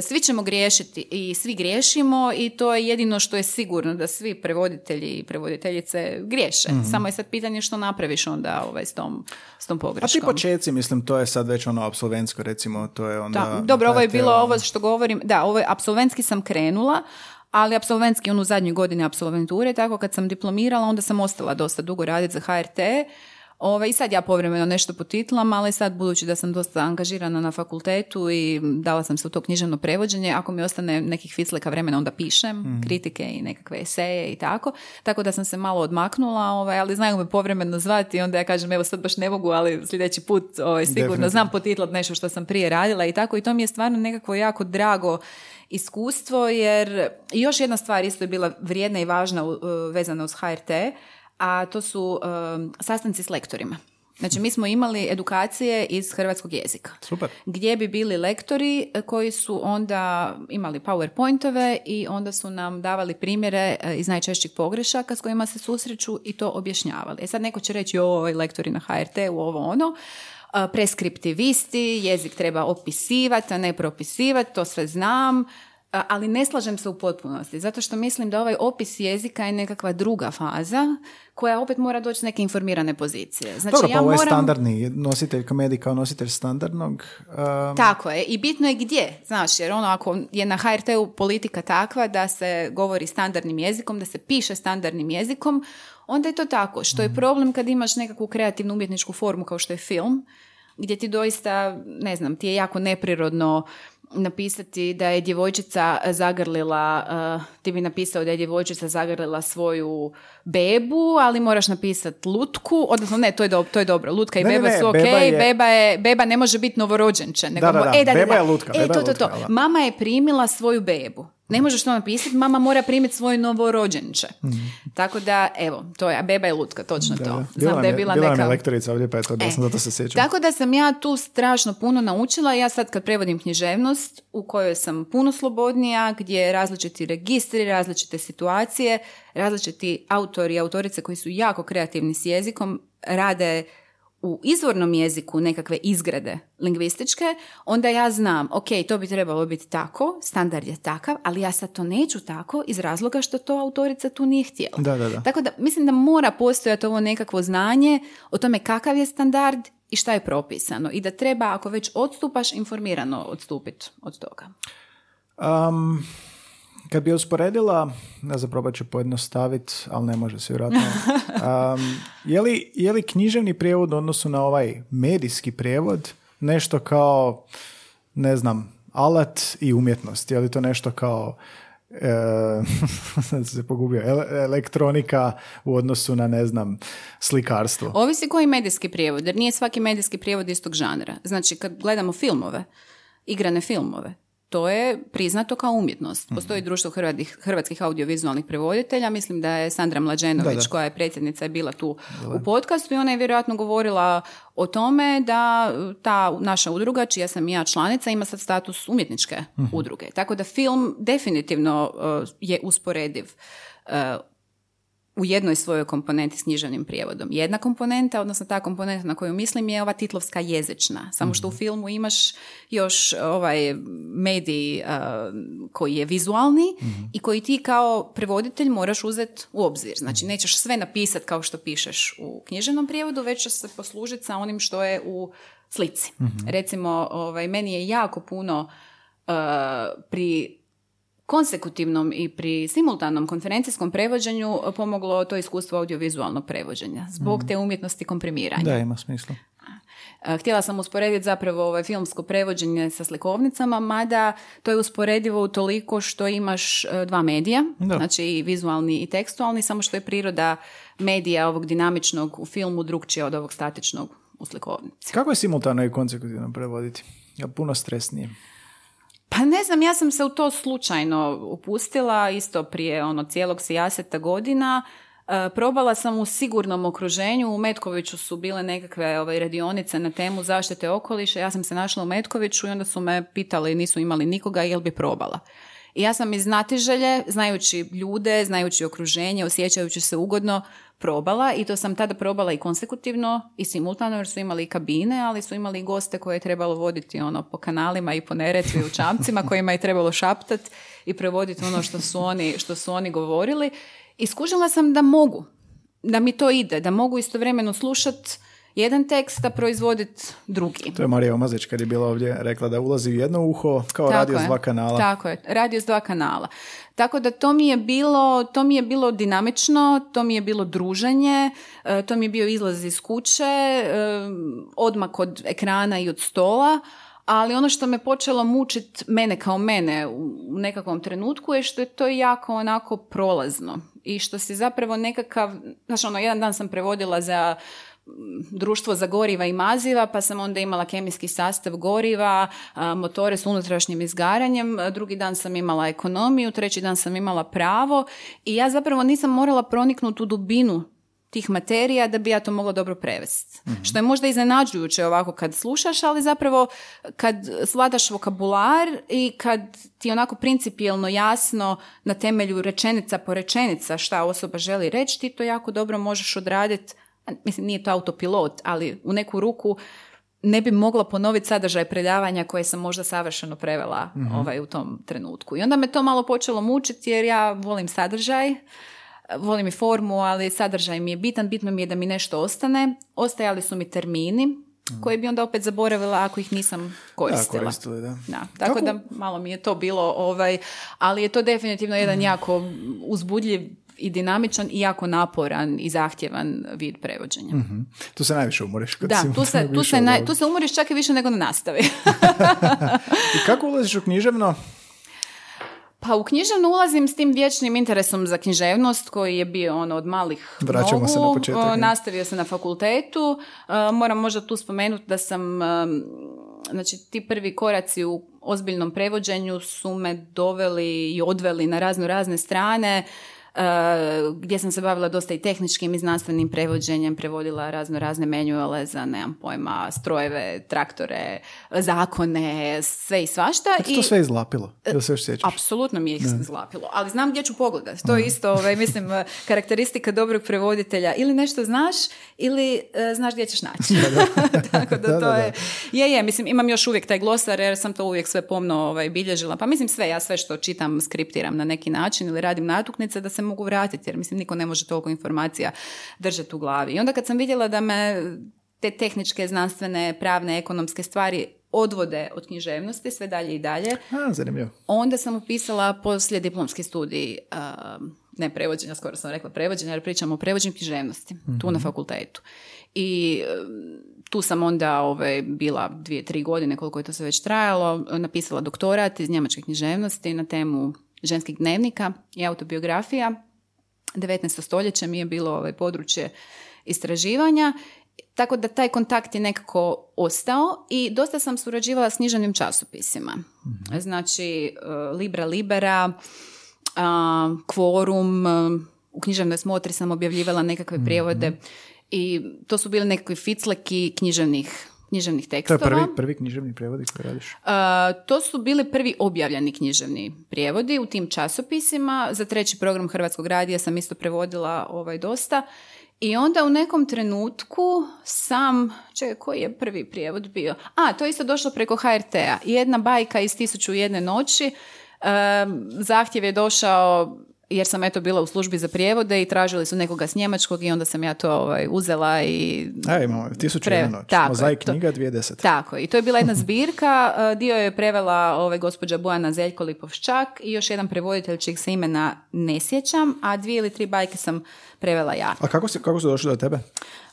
svi ćemo griješiti i svi griješimo i to je jedino što je sigurno da svi prevoditelji i prevoditeljice griješe. Mhm. Samo je sad pitanje što napraviš onda ovaj, s, tom, s tom pogreškom. A ti početci, mislim, to je sad već ono absolventsko, recimo, to je onda... Da, dobro, ovo je bilo ovo što govorim, da, ovo je apsolventski sam krenula, ali apsolventski on u zadnjoj godini apsolventure, tako kad sam diplomirala, onda sam ostala dosta dugo raditi za HRT. Ove, I sad ja povremeno nešto potitlam, ali sad budući da sam dosta angažirana na fakultetu i dala sam se u to književno prevođenje, ako mi ostane nekih fisleka vremena onda pišem mhm. kritike i nekakve eseje i tako. Tako da sam se malo odmaknula, ovaj, ali znaju me povremeno zvati i onda ja kažem evo sad baš ne mogu, ali sljedeći put ovaj, sigurno znam potitlat nešto što sam prije radila i tako i to mi je stvarno nekako jako drago iskustvo jer još jedna stvar isto je bila vrijedna i važna vezana uz HRT, a to su sastanci s lektorima. Znači, mi smo imali edukacije iz hrvatskog jezika. Super. Gdje bi bili lektori e, koji su onda imali powerpointove i onda su nam davali primjere e, iz najčešćih pogrešaka s kojima se susreću i to objašnjavali. E sad neko će reći, ovaj lektori na HRT, u ovo ono, preskriptivisti, jezik treba opisivati, a ne propisivati, to sve znam, ali ne slažem se u potpunosti, zato što mislim da ovaj opis jezika je nekakva druga faza koja opet mora doći s neke informirane pozicije. Znači, Dobro, pa ja ovo je standardni nositelj komedije kao nositelj standardnog. Um... Tako je. I bitno je gdje. Znaš, jer ono ako je na HRT-u politika takva da se govori standardnim jezikom, da se piše standardnim jezikom, onda je to tako. Što je mhm. problem kad imaš nekakvu kreativnu umjetničku formu kao što je film, gdje ti doista, ne znam, ti je jako neprirodno napisati da je djevojčica zagrlila, uh, ti bi napisao da je djevojčica zagrlila svoju bebu, ali moraš napisati lutku, odnosno ne, to je, do, to je dobro, lutka i beba su ok, beba, je... beba, je, beba ne može biti novorođenče. Nego, da, da, da, e, da, beba je lutka. E, to, to, to. Mama je primila svoju bebu. Ne možeš to napisati, mama mora primiti svoj novorođenče. Mm. Tako da, evo, to je, a beba je lutka, točno to. Znam da je bila, bila neka... Bila lektorica ovdje, pa je to, da e, sam zato se sjećam. Tako da sam ja tu strašno puno naučila. Ja sad kad prevodim književnost, u kojoj sam puno slobodnija, gdje različiti registri, različite situacije, različiti autori i autorice koji su jako kreativni s jezikom, rade u izvornom jeziku nekakve izgrade lingvističke, onda ja znam, ok, to bi trebalo biti tako, standard je takav, ali ja sad to neću tako iz razloga što to autorica tu nije htjela. Da, da, da. Tako da mislim da mora postojati ovo nekakvo znanje o tome kakav je standard i šta je propisano i da treba, ako već odstupaš, informirano odstupiti od toga. Um, kad bi usporedila, ne znam, probat ću pojednostaviti, ali ne može se vjerojatno. [laughs] Um, je, li, je li književni prijevod u odnosu na ovaj medijski prijevod nešto kao, ne znam, alat i umjetnost? Je li to nešto kao e, [laughs] se pogubio, elektronika u odnosu na, ne znam, slikarstvo? Ovisi koji medijski prijevod, jer nije svaki medijski prijevod istog žanra. Znači, kad gledamo filmove, igrane filmove, to je priznato kao umjetnost. Postoji mhm. društvo hrvatskih, hrvatskih audiovizualnih prevoditelja, mislim da je Sandra Mlađenović koja je predsjednica je bila tu u podcastu i ona je vjerojatno govorila o tome da ta naša udruga, čija sam ja članica, ima sad status umjetničke mhm. udruge. Tako da film definitivno uh, je usporediv uh, u jednoj svojoj komponenti s književnim prijevodom. Jedna komponenta, odnosno ta komponenta na koju mislim je ova titlovska jezična. Samo što u mhm. filmu imaš još ovaj medij uh, koji je vizualni mhm. i koji ti kao prevoditelj moraš uzeti u obzir. Znači mhm. nećeš sve napisati kao što pišeš u književnom prijevodu, već ćeš se poslužiti sa onim što je u slici. Recimo, ovaj, meni je jako puno uh, pri konsekutivnom i pri simultanom konferencijskom prevođenju pomoglo to iskustvo audiovizualnog prevođenja zbog mm. te umjetnosti komprimiranja. Da, ima smisla. Htjela sam usporediti zapravo ovaj filmsko prevođenje sa slikovnicama, mada to je usporedivo u toliko što imaš e, dva medija, znači i vizualni i tekstualni, samo što je priroda medija ovog dinamičnog u filmu drugčija od ovog statičnog u slikovnici. Kako je simultano i konsekutivno prevoditi? Ja puno stresnije. Pa ne znam, ja sam se u to slučajno upustila, isto prije ono cijelog sijaseta godina. E, probala sam u sigurnom okruženju, u Metkoviću su bile nekakve ovaj, radionice na temu zaštite okoliša, ja sam se našla u Metkoviću i onda su me pitali, nisu imali nikoga, jel bi probala. I ja sam iz znatiželje, znajući ljude, znajući okruženje, osjećajući se ugodno, probala i to sam tada probala i konsekutivno i simultano jer su imali i kabine, ali su imali i goste koje je trebalo voditi ono po kanalima i po neretvi u čamcima [laughs] kojima je trebalo šaptat i prevoditi ono što su oni, što su oni govorili. I skužila sam da mogu, da mi to ide, da mogu istovremeno slušati jedan tekst, a proizvoditi drugi. To je Marija Omazić kad je bila ovdje rekla da ulazi u jedno uho kao radio s dva kanala. Tako je, radio s dva kanala. Tako da to mi je bilo, to mi je bilo dinamično, to mi je bilo druženje, e, to mi je bio izlaz iz kuće, e, odmak od ekrana i od stola, ali ono što me počelo mučiti mene kao mene u nekakvom trenutku je što je to jako onako prolazno i što si zapravo nekakav, znači ono, jedan dan sam prevodila za društvo za goriva i maziva, pa sam onda imala kemijski sastav goriva, motore s unutrašnjim izgaranjem, drugi dan sam imala ekonomiju, treći dan sam imala pravo i ja zapravo nisam morala proniknuti u dubinu tih materija da bi ja to mogla dobro prevesti. mm Što je možda iznenađujuće ovako kad slušaš, ali zapravo kad sladaš vokabular i kad ti onako principijelno jasno na temelju rečenica po rečenica šta osoba želi reći, ti to jako dobro možeš odraditi mislim nije to autopilot, ali u neku ruku ne bi mogla ponoviti sadržaj predavanja koje sam možda savršeno prevela mhm. ovaj, u tom trenutku. I onda me to malo počelo mučiti jer ja volim sadržaj, volim i formu, ali sadržaj mi je bitan, bitno mi je da mi nešto ostane. Ostajali su mi termini, mhm. koje bi onda opet zaboravila ako ih nisam koristila. Da, da. tako da malo mi je to bilo, ovaj, ali je to definitivno jedan mhm. jako uzbudljiv i dinamičan i jako naporan i zahtjevan vid prevođenja. mm Tu se najviše umoriš. Kad da, tu [laughs] se, tu, se naj, tu se umoriš čak i više nego na nastavi. [laughs] I kako ulaziš u književno? Pa u književno ulazim s tim vječnim interesom za književnost koji je bio ono od malih Vraćamo nogu. se na početak. Nastavio se na fakultetu. Moram možda tu spomenuti da sam znači ti prvi koraci u ozbiljnom prevođenju su me doveli i odveli na razno razne strane gdje sam se bavila dosta i tehničkim i znanstvenim prevođenjem, prevodila razno razne manuale za, nemam pojma, strojeve, traktore, zakone, sve i svašta. I to sve izlapilo? Ili se još sjećaš? Apsolutno mi je izlapilo, ali znam gdje ću pogledati. To je isto, ovaj, mislim, karakteristika dobrog prevoditelja. Ili nešto znaš, ili uh, znaš gdje ćeš naći. [laughs] [laughs] Tako da, to je... Je, je, mislim, imam još uvijek taj glosar jer sam to uvijek sve pomno ovaj, bilježila. Pa mislim sve, ja sve što čitam skriptiram na neki način ili radim natuknice da se mogu vratiti, jer mislim niko ne može toliko informacija držati u glavi. I onda kad sam vidjela da me te tehničke, znanstvene, pravne, ekonomske stvari odvode od književnosti sve dalje i dalje. A, zanimljivo. Onda sam upisala poslije diplomski studij, ne prevođenja, skoro sam rekla prevođenja, jer pričamo o prevođenju književnosti, tu na mhm. fakultetu. I tu sam onda ove, ovaj, bila dvije, tri godine, koliko je to sve već trajalo, napisala doktorat iz njemačke književnosti na temu ženskih dnevnika i autobiografija. 19. stoljeće mi je bilo ovaj područje istraživanja, tako da taj kontakt je nekako ostao i dosta sam surađivala s književnim časopisima. Mhm. Znači, e, Libra Libera, Kvorum, u književnoj smotri sam objavljivala nekakve prijevode mhm. i to su bili nekakvi ficleki književnih književnih tekstova. To je prvi, prvi književni prijevodi koji radiš? to su bili prvi objavljeni književni prijevodi u tim časopisima. Za treći program Hrvatskog radija sam isto prevodila ovaj dosta. I onda u nekom trenutku sam, čekaj, koji je prvi prijevod bio? A, to je isto došlo preko HRT-a. Jedna bajka iz Tisuću jedne noći. zahtjev je došao jer sam eto bila u službi za prijevode i tražili su nekoga s njemačkog i onda sam ja to ovaj, uzela i... A, imamo, tisuću Pre- noć. tako je, Mozaik to- knjiga 2010. Tako, i to je bila jedna [laughs] zbirka, e, dio je prevela ovaj, gospođa Bojana Zeljko Lipovščak i još jedan prevoditelj čijeg se imena ne sjećam, a dvije ili tri bajke sam prevela ja. A kako, si, kako su došli do tebe?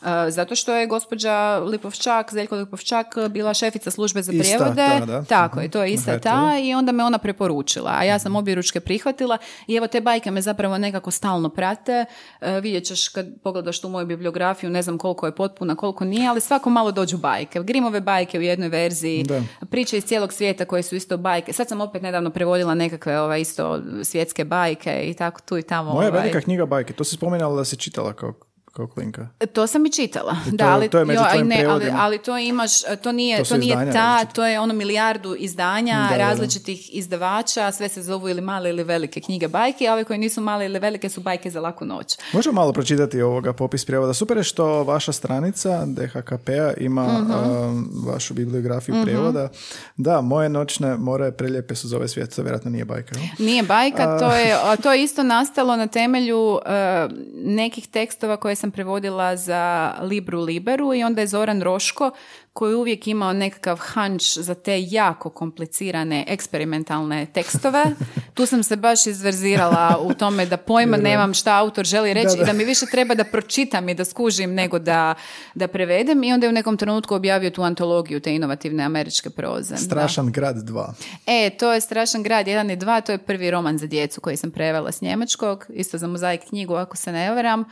E, Zato što je gospođa Lipovščak, Zeljko Lipovščak bila šefica službe za Ista prijevode. ta, da. Tako je, to je ista ta i onda me ona preporučila. A ja sam obje ručke prihvatila i evo te bajke me zapravo nekako stalno prate. E, vidjet ćeš kad pogledaš tu moju bibliografiju, ne znam koliko je potpuna, koliko nije, ali svako malo dođu bajke. Grimove bajke u jednoj verziji, Da. priče iz cijelog svijeta koje su isto bajke. Sad sam opet nedavno prevodila nekakve ovaj, isto svjetske bajke i tako tu i tamo. Moja ovaj. velika knjiga bajke, to si spominjala ale si čítal ako kao klinka. To sam i čitala. I to da, ali, to je među jo, ne, ali, ali to imaš, to nije, To to, nije ta, različita. to je ono milijardu izdanja Da, da, da. različitih izdavača, sve se zovu ili male ili velike knjige bajke, a ove koje nisu male ili velike su bajke za laku noć. Možemo malo pročitati ovoga popis prijevoda. Super je što vaša stranica DHKP-a ima Mhm. um, vašu bibliografiju prijevoda. Da, moje noćne more preljepe su zove svijet, to vjerojatno nije bajka. jel? Nije bajka, to je, a to je isto nastalo na temelju e, nekih tekstova koje sam prevodila za Libru Liberu i onda je Zoran Roško koji je uvijek imao nekakav hanč za te jako komplicirane eksperimentalne tekstove. [laughs] Tu sam se baš izverzirala u tome da pojma nemam šta autor želi reći Da, da. i da mi više treba da pročitam i da skužim nego da, da prevedem i onda je u nekom trenutku objavio tu antologiju te inovativne američke proze. Da. Strašan grad 2. E, to je Strašan grad 1 i 2, to je prvi roman za djecu koji sam prevela s njemačkog, isto za mozaik knjigu ako se ne varam.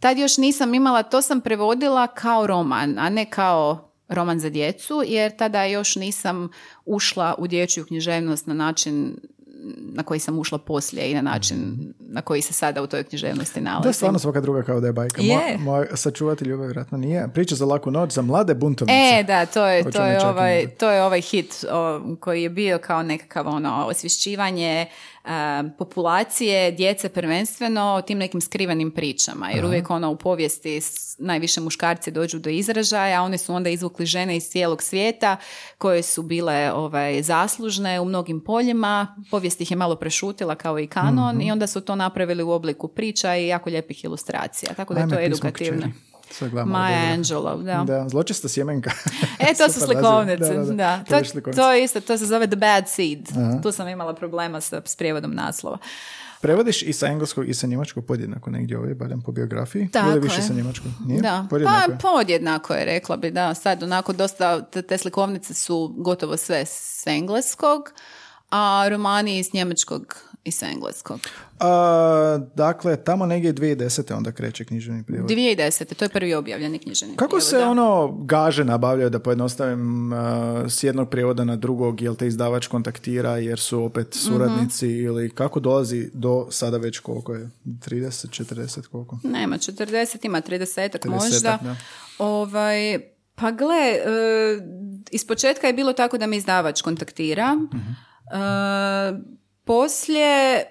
Tad još nisam imala, to sam prevodila kao roman, a ne kao roman za djecu, jer tada još nisam ušla u dječju književnost na način na koji sam ušla poslije i na način na koji se sada u toj književnosti nalazim. Da, stvarno svaka druga kao da je bajka. Je. Moja, moja sačuvati ljubav vjerojatno nije. Priča za laku noć za mlade buntovnice. E, da, to je, to je, ovaj, to je ovaj hit o, koji je bio kao nekakav ono, osvješćivanje populacije, djece prvenstveno o tim nekim skrivenim pričama. Jer uvijek ono u povijesti najviše muškarci dođu do izražaja, a oni su onda izvukli žene iz cijelog svijeta koje su bile ovaj, zaslužne u mnogim poljima. Povijest ih je malo prešutila kao i kanon Mhm. i onda su to napravili u obliku priča i jako lijepih ilustracija. Tako da je to edukativno. Maja dobro. Angelou, da. Da, zločesta sjemenka. E, to [laughs] su slikovnice, Da, da, da. da. To, To to je isto, to se zove The Bad Seed. Tu sam imala problema sa, s prijevodom naslova. Prevodiš i sa engleskog i sa njemačkog podjednako negdje ovdje, barem po biografiji. Tako Ili više je. sa njemačkog? Nije? Da, Podjednako pa je. podjednako je, rekla bi, da. Sad onako dosta, te, te slikovnice su gotovo sve s engleskog, a romani iz njemačkog i s engleskog. A, dakle, tamo negdje 2010. onda kreće književni prijevod. 2010. To je prvi objavljeni književni Kako prijevod, se da. ono gaže nabavljaju, da pojednostavim, s jednog prijevoda na drugog, jel te izdavač kontaktira jer su opet suradnici Mhm. ili kako dolazi do sada već koliko je? 30, 40, koliko? Nema, 40, ima 30 30-ak, možda. da. Ovaj, pa gle, e, iz početka je bilo tako da me izdavač kontaktira. E, poslije,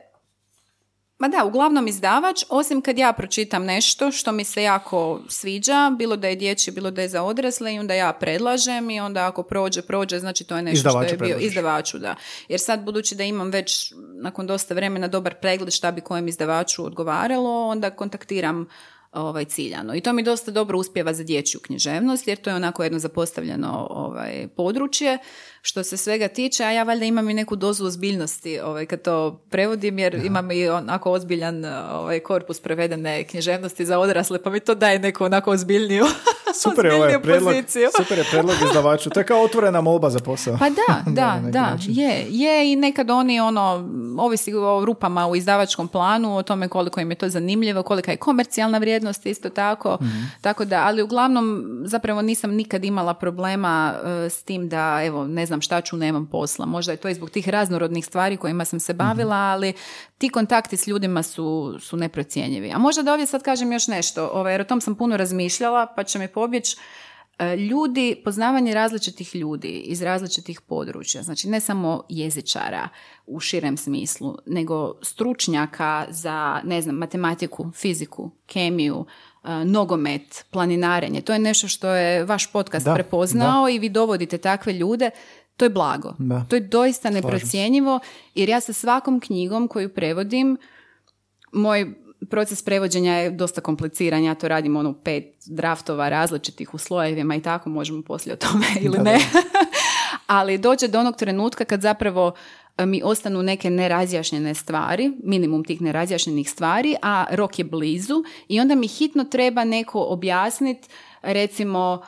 ma da, uglavnom izdavač, osim kad ja pročitam nešto što mi se jako sviđa, bilo da je dječje, bilo da je za odrasle i onda ja predlažem i onda ako prođe, prođe, znači to je nešto Izdavaču što je bio predlažeš. izdavaču, da. Jer sad budući da imam već nakon dosta vremena dobar pregled šta bi kojem izdavaču odgovaralo, onda kontaktiram ovaj ciljano. I to mi dosta dobro uspjeva za dječju književnost, jer to je onako jedno zapostavljeno ovaj, područje što se svega tiče, a ja valjda imam i neku dozu ozbiljnosti ovaj, kad to prevodim, jer imam i onako ozbiljan ovaj, korpus prevedene književnosti za odrasle, pa mi to daje neku onako ozbiljniju, [laughs] Super je ovaj predlog, poziciju. super je predlog izdavaču. To je kao otvorena molba za posao. Pa da, [laughs] da, da, način. je, je i nekad oni ono, ovisi o rupama u izdavačkom planu, o tome koliko im je to zanimljivo, kolika je komercijalna vrijednost isto tako, Mhm. tako da, ali uglavnom zapravo nisam nikad imala problema e, s tim da, evo, ne znam šta ću, nemam posla. Možda je to i zbog tih raznorodnih stvari kojima sam se bavila, Mhm. ali ti kontakti s ljudima su, su neprocjenjivi. A možda da ovdje sad kažem još nešto, ovaj, jer o tom sam puno razmišljala, pa će mi pobjeći E, ljudi, poznavanje različitih ljudi iz različitih područja, znači ne samo jezičara u širem smislu, nego stručnjaka za, ne znam, matematiku, fiziku, kemiju, e, nogomet, planinarenje. To je nešto što je vaš podcast Da, prepoznao i vi dovodite takve ljude. To je blago. Da. To je doista neprocjenjivo jer ja sa svakom knjigom koju prevodim Moj proces prevođenja je dosta kompliciran, ja to radim ono pet draftova različitih u slojevima i tako možemo poslije o tome [laughs] ili ne. [laughs] Ali dođe do onog trenutka kad zapravo e, mi ostanu neke nerazjašnjene stvari, minimum tih nerazjašnjenih stvari, a rok je blizu i onda mi hitno treba neko objasniti recimo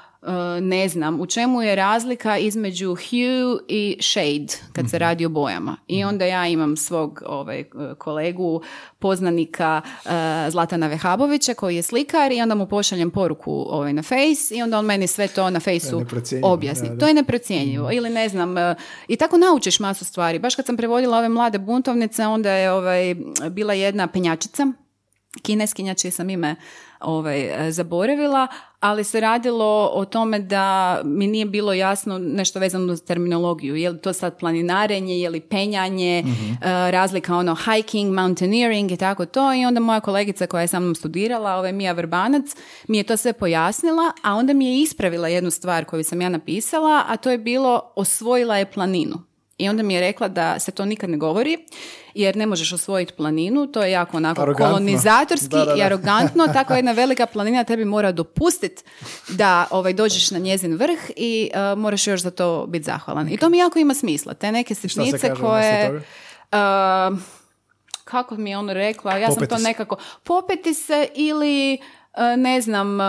ne znam, u čemu je razlika između hue i shade kad se mhm. radi o bojama. I mhm. onda ja imam svog ovaj, kolegu, poznanika uh, Zlatana Vehabovića koji je slikar i onda mu pošaljem poruku ovaj, na face i onda on meni sve to na fejsu objasni. To je neprocjenjivo. Mhm. Ili ne znam, e, i tako naučiš masu stvari. Baš kad sam prevodila ove mlade buntovnice, onda je ovaj, bila jedna penjačica, kineskinja čije sam ime ovaj, e, zaboravila, ali se radilo o tome da mi nije bilo jasno nešto vezano za terminologiju. Je li to sad planinarenje, je li penjanje, mhm. e, razlika ono hiking, mountaineering i tako to. I onda moja kolegica koja je sa mnom studirala, ovaj Mija Vrbanac, mi je to sve pojasnila, a onda mi je ispravila jednu stvar koju sam ja napisala, a to je bilo osvojila je planinu. I onda mi je rekla da se to nikad ne govori, jer ne možeš osvojiti planinu, to je jako onako kolonizatorski i arogantno, [laughs] tako jedna velika planina tebi mora dopustiti da ovaj, dođeš na njezin vrh i uh, moraš još za to biti zahvalan. I to mi jako ima smisla. Te neke sitnice koje... Uh, kako mi je on rekla, ja sam to nekako popeti se ili ne znam, e,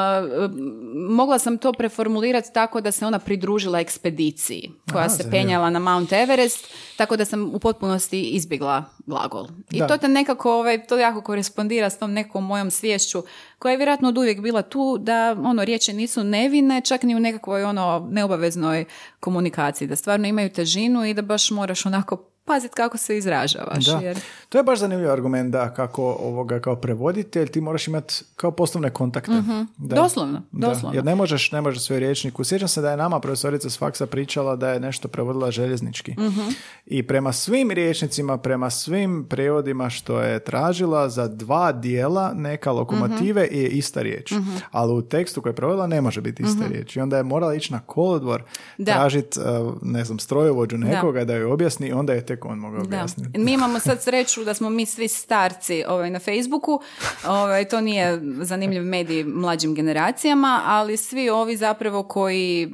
mogla sam to preformulirati tako da se ona pridružila ekspediciji koja se penjala na Mount Everest, tako da sam u potpunosti izbjegla glagol. I to te nekako, ovaj, to jako korespondira s tom nekom mojom svješću koja je vjerojatno od uvijek bila tu da ono riječi nisu nevine, čak ni u nekakvoj ono neobaveznoj komunikaciji, da stvarno imaju težinu i da baš moraš onako paziti kako se izražavaš. Da. Jer... To je baš zanimljiv argument da kako ovoga kao prevoditelj ti moraš imati kao poslovne kontakte. mm Da. Doslovno, doslovno. Jer ne možeš, ne možeš svoj rječniku. Sjećam se da je nama profesorica s faksa pričala da je nešto prevodila željeznički. mm I prema svim riječnicima, prema svim prevodima što je tražila za dva dijela neka lokomotive mm je ista riječ. mm Ali u tekstu koji je prevodila ne može biti ista mm riječ. I onda je morala ići na kolodvor, tražiti, eh, ne znam, strojovođu nekoga da, da joj objasni onda je tek on mogao objasniti. Mi imamo sad sreću da smo mi svi starci ovaj, na Facebooku. Ovaj, to nije zanimljiv medij mlađim generacijama, ali svi ovi zapravo koji,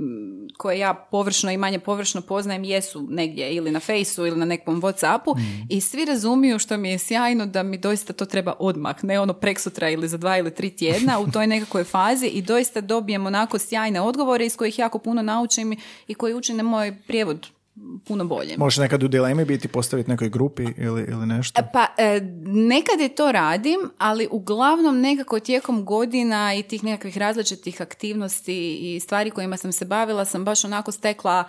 koje ja površno i manje površno poznajem jesu negdje ili na Fejsu ili na nekom Whatsappu mm. i svi razumiju što mi je sjajno da mi doista to treba odmah, ne ono preksutra ili za dva ili tri tjedna u toj nekakvoj fazi i doista dobijem onako sjajne odgovore iz kojih jako puno naučim i koji učine moj prijevod puno bolje. Možeš nekad u dilemi biti postaviti nekoj grupi ili, ili nešto? Pa e, nekad je to radim, ali uglavnom nekako tijekom godina i tih nekakvih različitih aktivnosti i stvari kojima sam se bavila sam baš onako stekla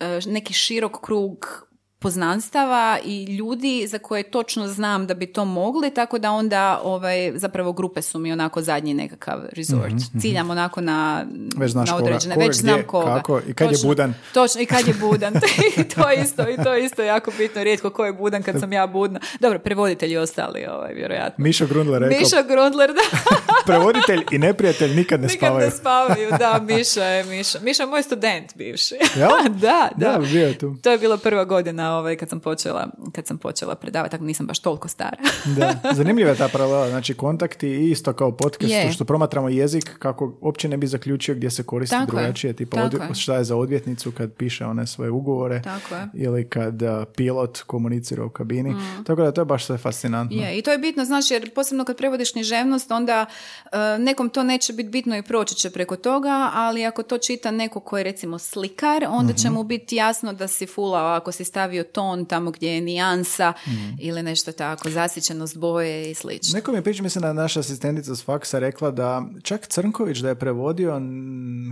e, neki širok krug poznanstava i ljudi za koje točno znam da bi to mogli, tako da onda ovaj, zapravo grupe su mi onako zadnji nekakav resort. mm Ciljam onako na, već znaš na određene. Koga, već znam koga. Kako, I kad točno, je budan. Točno, i kad je budan. [laughs] [laughs] to je isto, i to je isto jako bitno. Rijetko ko je budan kad sam ja budna. Dobro, prevoditelji ostali, ovaj, vjerojatno. Mišo Grundler rekao. Mišo Grundler, da. [laughs] prevoditelj i neprijatelj nikad ne spavaju. Nikad ne spavaju, da, Miša je Miša. Miša je moj student bivši. Ja? da, da. da bio tu. To je bila prva godina ovaj, kad sam počela, kad sam počela predavati, tako nisam baš toliko stara. [laughs] da, zanimljiva je ta paralela, znači kontakti i isto kao podcastu što promatramo jezik kako uopće ne bi zaključio gdje se koristi tako drugačije, je. tipa šta je za odvjetnicu kad piše one svoje ugovore tako je. ili kad pilot komunicira u kabini, mm. tako da to je baš sve fascinantno. Je, i to je bitno, znači jer posebno kad prevodiš književnost, onda uh, nekom to neće biti bitno i proći će preko toga, ali ako to čita neko ko je recimo slikar, onda će mhm. mu biti jasno da si fulao ako si stavio ton tamo gdje je nijansa mm. ili nešto tako, zasićenost boje i slično. Neko mi je priča, mislim da naša asistentica s faksa rekla da čak Crnković da je prevodio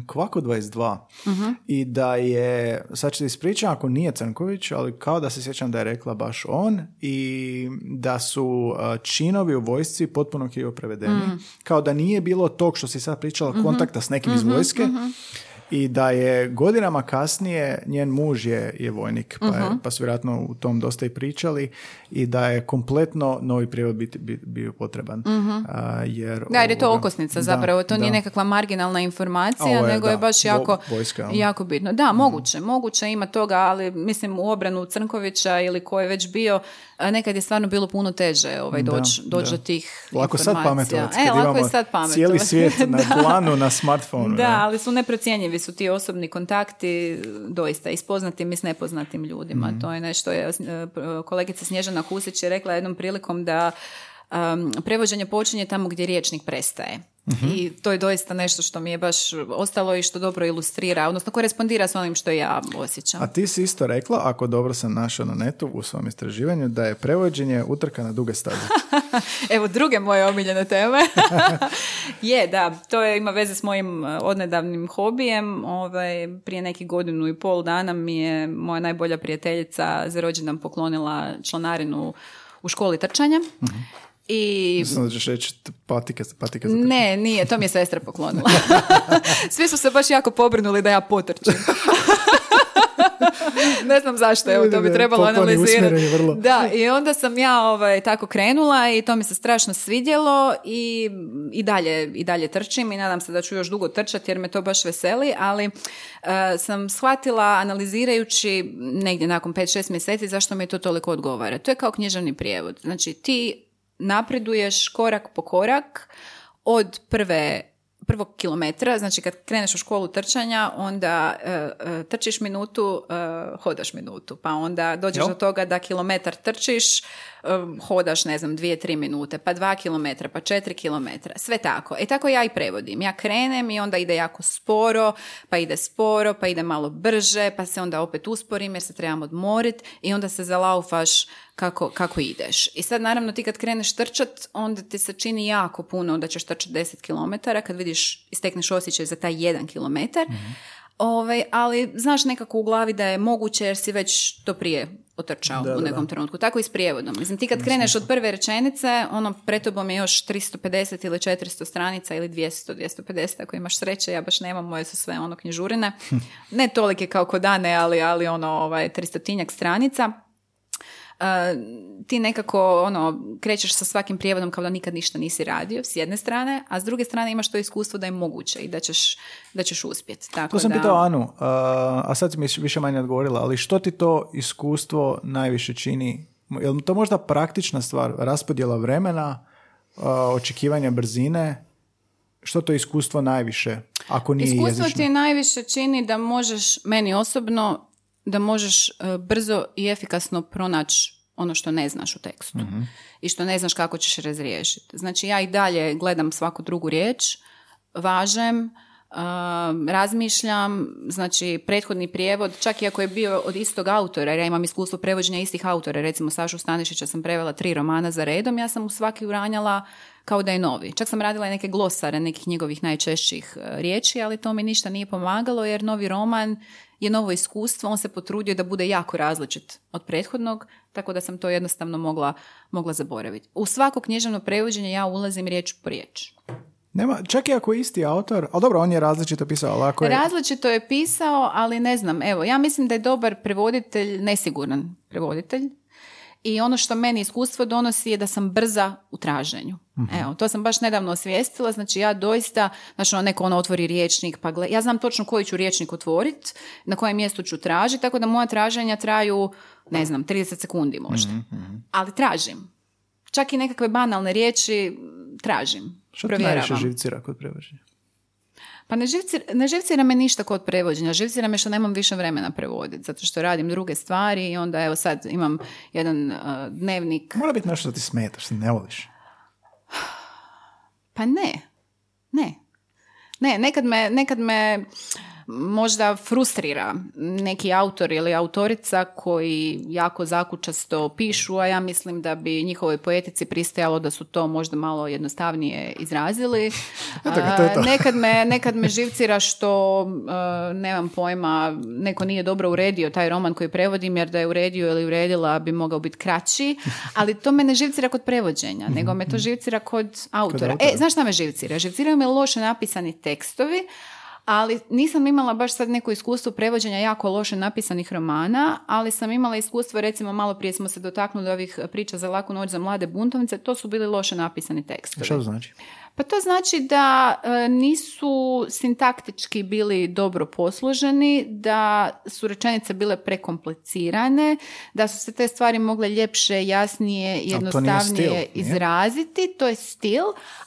Kvako 22 mhm. i da je, sad ću ispričam ako nije Crnković, ali kao da se sjećam da je rekla baš on i da su činovi u vojsci potpuno krivo prevedeni. Mm. Kao da nije bilo tog što si sad pričala kontakta s nekim iz vojske i da je godinama kasnije njen muž je, je vojnik, pa, je, Mhm. pa su vjerojatno u tom dosta i pričali i da je kompletno novi prijevod biti, bio potreban. A, jer, Mhm. Da, jer je to okosnica Da, zapravo, to nije da. nekakva marginalna informacija, ovo je, nego je da, baš vo- jako, vojska, ono. jako bitno. Da, moguće, moguće ima toga, ali mislim u obranu Crnkovića ili ko je već bio, nekad je stvarno bilo puno teže ovaj, doći doć do tih Lako sad pametovati, E, kad lako imamo je sad pametovati. cijeli svijet [laughs] na Da. dlanu, na smartfonu. Da, ali su neprocjenjivi su ti osobni kontakti doista i s poznatim i s nepoznatim ljudima. Mhm. To je nešto, je, e, kolegica Snježana Husić je rekla jednom prilikom da um, prevođenje počinje tamo gdje riječnik prestaje. Mhm. I to je doista nešto što mi je baš ostalo i što dobro ilustrira, odnosno korespondira s onim što ja osjećam. A ti si isto rekla, ako dobro sam našao na netu u svom istraživanju, da je prevođenje utrka na duge staze. [laughs] Evo druge moje omiljene teme. [laughs] je, da, to je, ima veze s mojim uh, odnedavnim hobijem. Ovaj, prije nekih godinu i pol dana mi je moja najbolja prijateljica za rođendan poklonila članarinu u školi trčanja. I Mislim da ćeš reći patike, patike za ne, nije, to mi je sestra poklonila. [laughs] Svi su se baš jako pobrinuli da ja potrčim. [laughs] ne znam zašto, evo, to bi trebalo analizirati. Da, i onda sam ja ovaj, tako krenula i to mi se strašno svidjelo i, i, dalje, i dalje trčim i nadam se da ću još dugo trčati jer me to baš veseli, ali eh, sam shvatila analizirajući negdje nakon 5-6 mjeseci zašto mi to toliko odgovara. To je kao književni prijevod. Znači ti napreduješ korak po korak od prve prvog kilometra, znači kad kreneš u školu trčanja, onda e, e, trčiš minutu, e, hodaš minutu, pa onda dođeš Jel? do toga da kilometar trčiš, e, hodaš, ne znam, dvije, tri minute, pa dva kilometra, pa četiri kilometra, sve tako. E tako ja i prevodim. Ja krenem i onda ide jako sporo, pa ide sporo, pa ide malo brže, pa se onda opet usporim jer se trebam odmoriti i onda se zalaufaš kako, kako ideš. I sad naravno ti kad kreneš trčat, onda ti se čini jako puno da ćeš trčati 10 km, kad vidiš, istekneš osjećaj za taj jedan kilometar, Ovaj, ali znaš nekako u glavi da je moguće jer si već to prije otrčao Da, u nekom da. trenutku. Tako i s prijevodom. Mislim, ti kad kreneš od prve rečenice, ono, pred tobom je još 350 ili 400 stranica ili 200, 250 ako imaš sreće, ja baš nemam, moje su sve ono knjižurine. [laughs] ne tolike kao kod Ane, ali, ali ono, ovaj, 300 stranica. Uh, ti nekako ono, krećeš sa svakim prijevodom kao da nikad ništa nisi radio, s jedne strane, a s druge strane imaš to iskustvo da je moguće i da ćeš, da ćeš uspjeti. Tako To sam da, pitao Anu, a, a sad si mi više manje odgovorila, ali što ti to iskustvo najviše čini? Je li to možda praktična stvar, raspodjela vremena, a, očekivanja brzine? Što to iskustvo najviše, ako nije Iskustvo jezično? ti najviše čini da možeš, meni osobno, da možeš e, brzo i efikasno pronaći ono što ne znaš u tekstu i što ne znaš kako ćeš razriješiti. Znači ja i dalje gledam svaku drugu riječ, važem, uh, razmišljam, znači prethodni prijevod, čak i ako je bio od istog autora, jer ja imam iskustvo prevođenja istih autora, recimo Sašu Stanišića sam prevela tri romana za redom, ja sam u svaki uranjala kao da je novi. Čak sam radila i neke glosare nekih njegovih najčešćih e, riječi, ali to mi ništa nije pomagalo jer novi roman je novo iskustvo, on se potrudio da bude jako različit od prethodnog, tako da sam to jednostavno mogla, mogla zaboraviti. U svako književno prevođenje ja ulazim riječ po riječ. Nema, čak i ako je isti autor, ali dobro, on je različito pisao, ali ako je... Različito je pisao, ali ne znam, evo, ja mislim da je dobar prevoditelj, nesiguran prevoditelj. I ono što meni iskustvo donosi je da sam brza u traženju. Evo, to sam baš nedavno osvijestila, znači ja doista, znači ono neko ono otvori riječnik, pa gle, ja znam točno koji ću riječnik otvoriti, na kojem mjestu ću tražiti, tako da moja traženja traju, ne znam, 30 sekundi možda. Ali tražim. Čak i nekakve banalne riječi tražim. Što ti najviše živcira kod prevođenja? Pa ne, živcir, ne živcira me ništa kod prevođenja, živcira me što nemam više vremena prevoditi, zato što radim druge stvari i onda evo sad imam jedan uh, dnevnik. Mora biti nešto što ti smeta, što ne voliš. Pa ne, ne. Ne, nekad me, nekad me možda frustrira neki autor ili autorica koji jako zakučasto pišu, a ja mislim da bi njihovoj poetici pristajalo da su to možda malo jednostavnije izrazili. [laughs] To je to. Nekad, me, [laughs] nekad me živcira što, uh, nemam pojma, neko nije dobro uredio taj roman koji prevodim, jer da je uredio ili uredila bi mogao biti kraći, ali to me ne živcira kod prevođenja, nego me to živcira kod autora. autora. E, znaš šta me živcira? Živciraju me loše napisani tekstovi, ali nisam imala baš sad neko iskustvo prevođenja jako loše napisanih romana, ali sam imala iskustvo, recimo malo prije smo se dotaknuli ovih priča za laku noć za mlade buntovnice, to su bili loše napisani tekstovi. Što to znači? Pa to znači da e, nisu sintaktički bili dobro posloženi, da su rečenice bile prekomplicirane, da su se te stvari mogle ljepše, jasnije i jednostavnije izraziti. To je stil,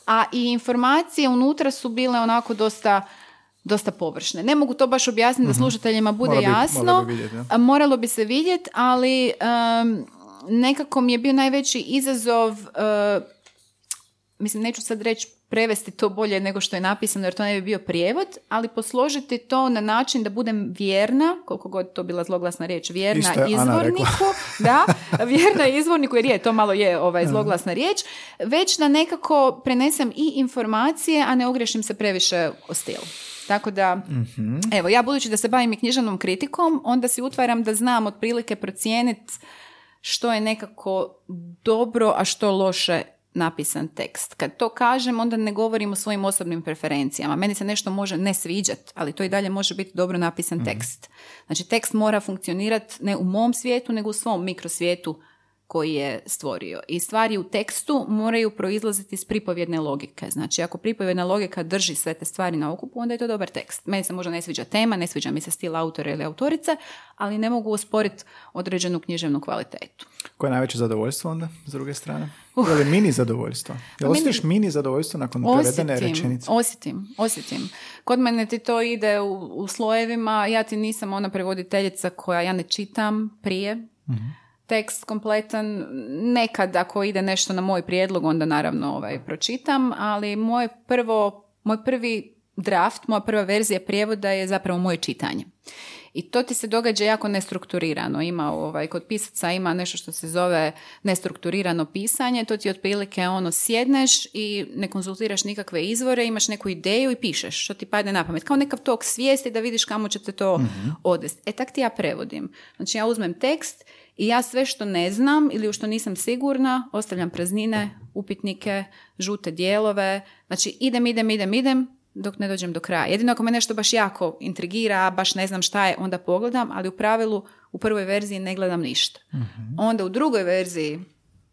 a i informacije unutra su bile onako dosta dosta površne. Ne mogu to baš objasniti da mhm. slušateljima bude jasno. Bi, Moralo bi se vidjeti, ali nekako mi je bio najveći izazov uh, mislim, neću sad reći prevesti to bolje nego što je napisano jer to ne bi bio prijevod, ali posložiti to na način da budem vjerna, koliko god to bila zloglasna riječ, vjerna izvorniku, [laughs] da, vjerna izvorniku jer je, to malo je ovaj, zloglasna riječ, već da nekako prenesem i informacije, a ne ogrešim se previše o stilu. Tako da, mm evo, ja budući da se bavim i književnom kritikom, onda si utvaram da znam otprilike procijeniti što je nekako dobro, a što loše napisan tekst. Kad to kažem, onda ne govorim o svojim osobnim preferencijama. Meni se nešto može ne sviđati, ali to i dalje može biti dobro napisan mhm. tekst. Znači, tekst mora funkcionirati ne u mom svijetu, nego u svom mikrosvijetu koji je stvorio. I stvari u tekstu moraju proizlaziti iz pripovjedne logike. Znači, ako pripovjedna logika drži sve te stvari na okupu, onda je to dobar tekst. Meni se možda ne sviđa tema, ne sviđa mi se stil autora ili autorice, ali ne mogu usporiti određenu književnu kvalitetu. Koje je najveće zadovoljstvo onda, s druge strane? Uh. Ili mini zadovoljstvo? Jel osjetiš mini zadovoljstvo nakon prevedene rečenice? Osjetim, osjetim. Kod mene ti to ide u, u slojevima. Ja ti nisam ona prevoditeljica koja ja ne čitam prije. uh tekst kompletan. Nekad ako ide nešto na moj prijedlog, onda naravno ovaj, pročitam, ali moje prvo, moj prvi draft, moja prva verzija prijevoda je zapravo moje čitanje. I to ti se događa jako nestrukturirano. Ima ovaj, kod pisaca ima nešto što se zove nestrukturirano pisanje. To ti otprilike ono sjedneš i ne konzultiraš nikakve izvore, imaš neku ideju i pišeš što ti padne na pamet. Kao nekav tok svijesti da vidiš kamo će te to mm odvesti. E tak ti ja prevodim. Znači ja uzmem tekst i ja sve što ne znam ili u što nisam sigurna, ostavljam praznine, upitnike, žute dijelove. Znači idem, idem, idem, idem dok ne dođem do kraja. Jedino ako me nešto baš jako intrigira, baš ne znam šta je, onda pogledam, ali u pravilu u prvoj verziji ne gledam ništa. Mhm. Onda u drugoj verziji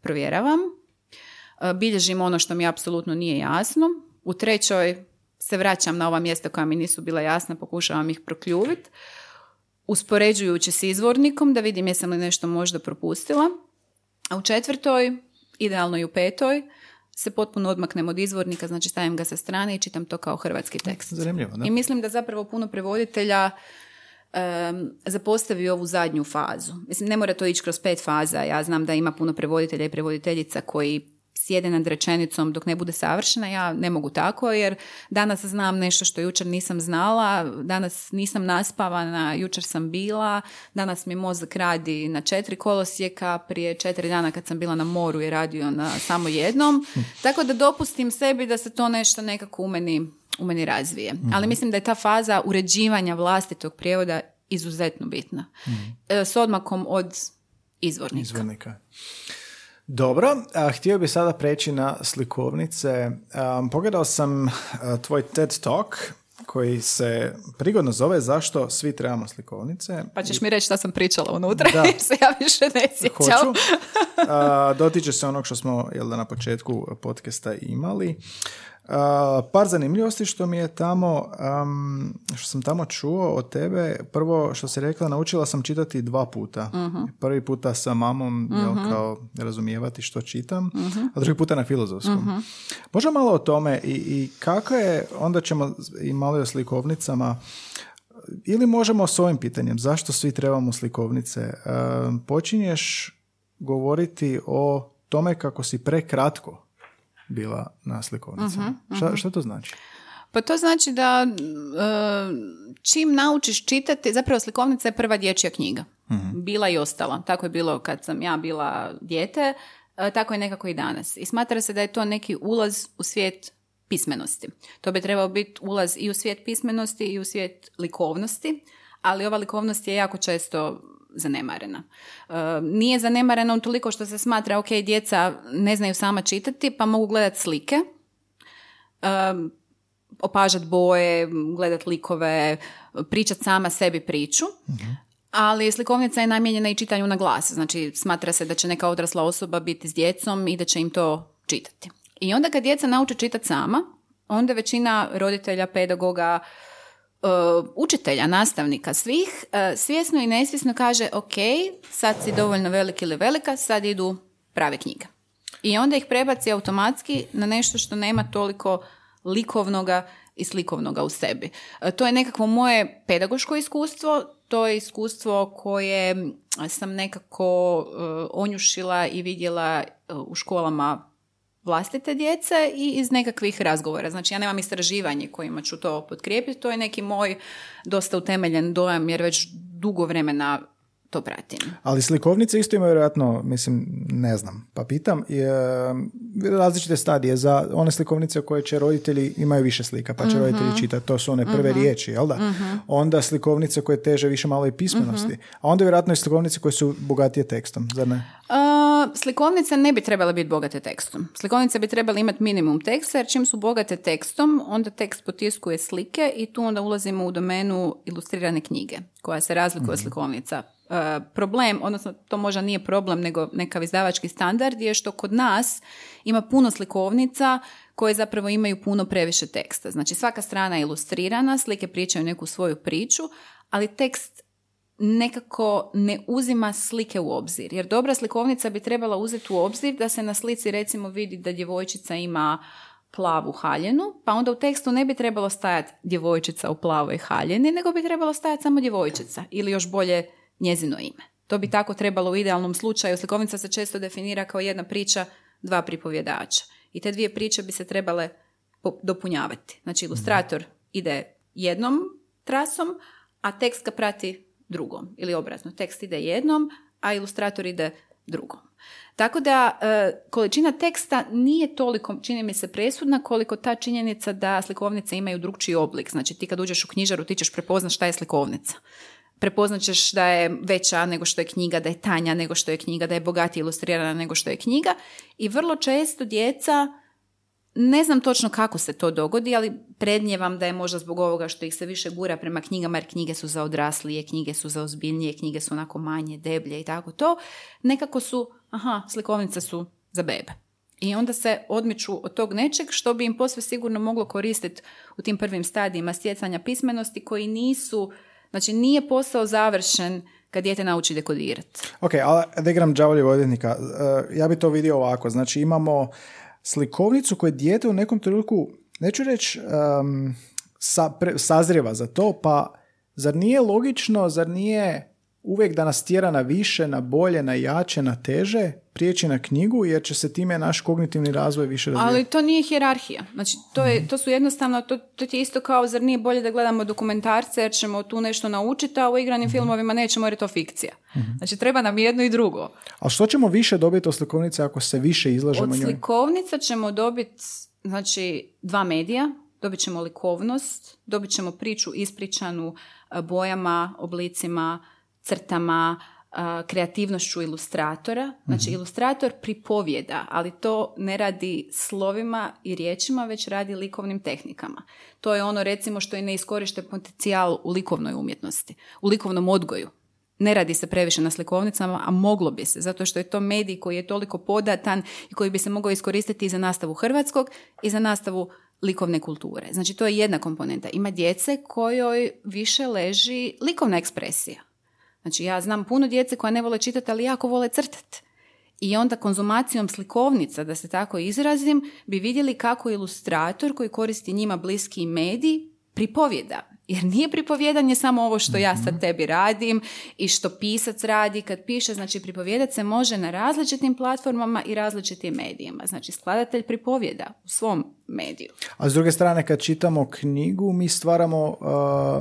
provjeravam, e, bilježim ono što mi apsolutno nije jasno. U trećoj se vraćam na ova mjesta koja mi nisu bila jasna, pokušavam ih prokljuviti uspoređujući s izvornikom da vidim jesam li nešto možda propustila. A u četvrtoj, idealno i u petoj, se potpuno odmaknem od izvornika, znači stavim ga sa strane i čitam to kao hrvatski tekst. Zanimljivo, da? I mislim da zapravo puno prevoditelja um, zapostavi ovu zadnju fazu. Mislim, ne mora to ići kroz pet faza. Ja znam da ima puno prevoditelja i prevoditeljica koji sjede nad rečenicom dok ne bude savršena, ja ne mogu tako jer danas znam nešto što jučer nisam znala, danas nisam naspavana, jučer sam bila, danas mi mozak radi na četiri kolosijeka, prije četiri dana kad sam bila na moru je radio na samo jednom, tako da dopustim sebi da se to nešto nekako u meni, u meni razvije. Mhm. Ali mislim da je ta faza uređivanja vlastitog prijevoda izuzetno bitna. Mhm. E, s odmakom od izvornika. Izvornika. Dobro, a, htio bih sada preći na slikovnice. pogledao sam tvoj TED Talk koji se prigodno zove Zašto svi trebamo slikovnice. Pa ćeš mi reći šta sam pričala unutra da. [laughs] jer se ja više ne sjećam. Hoću. [laughs] dotiče se onog što smo jel da, na početku podcasta imali par zanimljivosti što mi je tamo, što sam tamo čuo od tebe. Prvo što si rekla, naučila sam čitati dva puta. uh Prvi puta sa mamom, uh kao razumijevati što čitam, uh a drugi puta na filozofskom. uh Može malo o tome i, i kako je, onda ćemo i malo o slikovnicama, ili možemo s ovim pitanjem, zašto svi trebamo slikovnice? počinješ govoriti o tome kako si prekratko bila na slikovnici. Uh-huh, Šta, to znači? Pa to znači da e, čim naučiš čitati, zapravo slikovnica je prva dječja knjiga. uh Bila i ostala. Tako je bilo kad sam ja bila dijete, e, tako je nekako i danas. I smatra se da je to neki ulaz u svijet pismenosti. To bi trebao biti ulaz i u svijet pismenosti i u svijet likovnosti, ali ova likovnost je jako često zanemarena. E, nije zanemarena toliko što se smatra, ok, djeca ne znaju sama čitati, pa mogu gledati slike. E, opažat boje, gledat likove, pričat sama sebi priču. Ali slikovnica je namijenjena i čitanju na glas. Znači, smatra se da će neka odrasla osoba biti s djecom i da će im to čitati. I onda kad djeca nauče čitati sama, onda većina roditelja, pedagoga, učitelja, nastavnika, svih, e, svjesno i nesvjesno kaže ok, sad si dovoljno velik ili velika, sad idu prave knjige. I onda ih prebaci automatski na nešto što nema toliko likovnoga i slikovnoga u sebi. E, To je nekakvo moje pedagoško iskustvo, to je iskustvo koje sam nekako e, onjušila i vidjela e, u školama vlastite djece i iz nekakvih razgovora. Znači ja nemam istraživanje kojima ću to potkrijepiti, to je neki moj dosta utemeljen dojam jer već dugo vremena to pratim. Ali slikovnice isto imaju vjerojatno, mislim, ne znam, pa pitam, je, različite stadije za one slikovnice koje će roditelji imaju više slika, pa će roditelji čitati, to su one prve riječi, jel da? Onda slikovnice koje teže više malo i pismenosti, a onda vjerojatno i slikovnice koje su bogatije tekstom, zar ne? Uh, slikovnice ne bi trebale biti bogate tekstom. Slikovnice bi trebale imati minimum teksta, jer čim su bogate tekstom, onda tekst potiskuje slike i tu onda ulazimo u domenu ilustrirane knjige, koja se razlikuje od slikovnica. Uh, problem, odnosno to možda nije problem, nego nekav izdavački standard je što kod nas ima puno slikovnica koje zapravo imaju puno previše teksta. Znači svaka strana je ilustrirana, slike pričaju neku svoju priču, ali tekst nekako ne uzima slike u obzir. Jer dobra slikovnica bi trebala uzeti u obzir da se na slici recimo vidi da djevojčica ima plavu haljenu, pa onda u tekstu ne bi trebalo stajati djevojčica u plavoj haljeni, nego bi trebalo stajati samo djevojčica ili još bolje njezino ime. To bi tako trebalo u idealnom slučaju. Slikovnica se često definira kao jedna priča dva pripovjedača. I te dvije priče bi se trebale dopunjavati. Znači ilustrator ide jednom trasom, a tekst ga prati drugom. Ili obrazno, tekst ide jednom, a ilustrator ide drugom. Tako da e, količina teksta nije toliko, čini mi se, presudna koliko ta činjenica da slikovnice imaju drugčiji oblik. Znači ti kad uđeš u knjižaru ti ćeš prepoznat šta je slikovnica. Prepoznat ćeš da je veća nego što je knjiga, da je tanja nego što je knjiga, da je bogatije ilustrirana nego što je knjiga. I vrlo često djeca ne znam točno kako se to dogodi, ali prednjevam da je možda zbog ovoga što ih se više gura prema knjigama, jer knjige su za odraslije, knjige su za ozbiljnije, knjige su onako manje, deblje i tako to. Nekako su, aha, slikovnice su za bebe. I onda se odmiču od tog nečeg što bi im posve sigurno moglo koristiti u tim prvim stadijima stjecanja pismenosti koji nisu, znači nije posao završen kad dijete nauči dekodirati. Ok, ali da igram đavoljeg odvjetnika, eh, ja bi to vidio ovako. Znači imamo slikovnicu koje dijete u nekom trenutku, neću reći, em, sa, sazrijeva za to, pa zar nije logično, zar nije uvijek da nas tjera na više, na bolje, na jače, na teže, prijeći na knjigu, jer će se time naš kognitivni razvoj više razvijati. Ali to nije hijerarhija. Znači, to, je, to su jednostavno, to, to ti je isto kao, zar nije bolje da gledamo dokumentarce jer ćemo tu nešto naučiti, a u igranim filmovima nećemo jer je to fikcija. Znači, treba nam jedno i drugo. A što ćemo više dobiti od slikovnice ako se više izlažemo Od njoj? slikovnica ćemo dobiti, znači, dva medija. Dobit ćemo likovnost, dobit ćemo priču ispričanu bojama, oblicima, crtama, kreativnošću ilustratora. Znači, ilustrator pripovjeda, ali to ne radi slovima i riječima, već radi likovnim tehnikama. To je ono, recimo, što je neiskorišten potencijal u likovnoj umjetnosti, u likovnom odgoju. Ne radi se previše na slikovnicama, a moglo bi se, zato što je to medij koji je toliko podatan i koji bi se mogao iskoristiti i za nastavu hrvatskog i za nastavu likovne kulture. Znači, to je jedna komponenta. Ima djece kojoj više leži likovna ekspresija. Znači, ja znam puno djece koja ne vole čitati, ali jako vole crtati. I onda konzumacijom slikovnica, da se tako izrazim, bi vidjeli kako ilustrator koji koristi njima bliski medij pripovjeda. Jer nije pripovjedanje samo ovo što ja sad tebi radim i što pisac radi kad piše. Znači, pripovjedat se može na različitim platformama i različitim medijima. Znači, skladatelj pripovjeda u svom mediju. A s druge strane, kad čitamo knjigu, mi stvaramo, uh,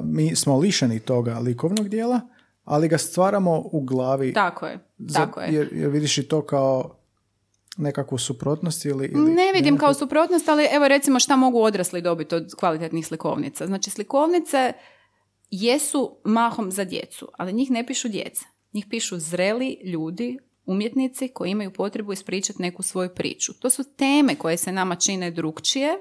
mi smo lišeni toga likovnog dijela, ali ga stvaramo u glavi. Tako je, Za- tako je. Jer, jer vidiš i to kao nekakvu suprotnost ili... ili Ne vidim nekakvu- kao suprotnost, ali evo recimo šta mogu odrasli dobiti od kvalitetnih slikovnica. Znači slikovnice jesu mahom za djecu, ali njih ne pišu djeca. Njih pišu zreli ljudi, umjetnici koji imaju potrebu ispričati neku svoju priču. To su teme koje se nama čine drugčije,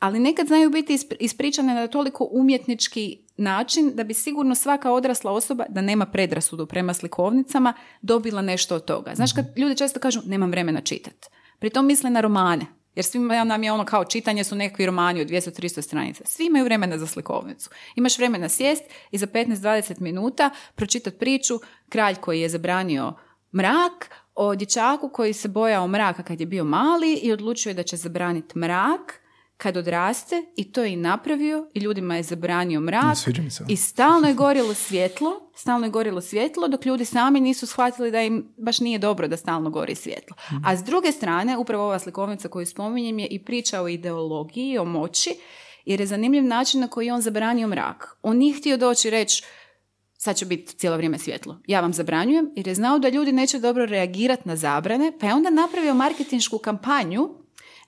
ali nekad znaju biti ispričane na toliko umjetnički način da bi sigurno svaka odrasla osoba, da nema predrasudu prema slikovnicama, dobila nešto od toga. Znaš kad ljudi često kažu nemam vremena čitati. Pri tom misle na romane. Jer svima nam je ono kao čitanje su nekakvi romani od 200-300 stranica. Svi imaju vremena za slikovnicu. Imaš vremena sjest i za 15-20 minuta pročitati priču Kralj koji je zabranio mrak o dječaku koji se bojao mraka kad je bio mali i odlučio je da će zabraniti mrak kad odraste i to je i napravio i ljudima je zabranio mrak i stalno je gorilo svjetlo, stalno je gorilo svjetlo dok ljudi sami nisu shvatili da im baš nije dobro da stalno gori svjetlo. Mhm. A s druge strane, upravo ova slikovnica koju spominjem je i priča o ideologiji, o moći, jer je zanimljiv način na koji je on zabranio mrak. On nije htio doći reći sad će biti cijelo vrijeme svjetlo. Ja vam zabranjujem jer je znao da ljudi neće dobro reagirati na zabrane, pa je onda napravio marketinšku kampanju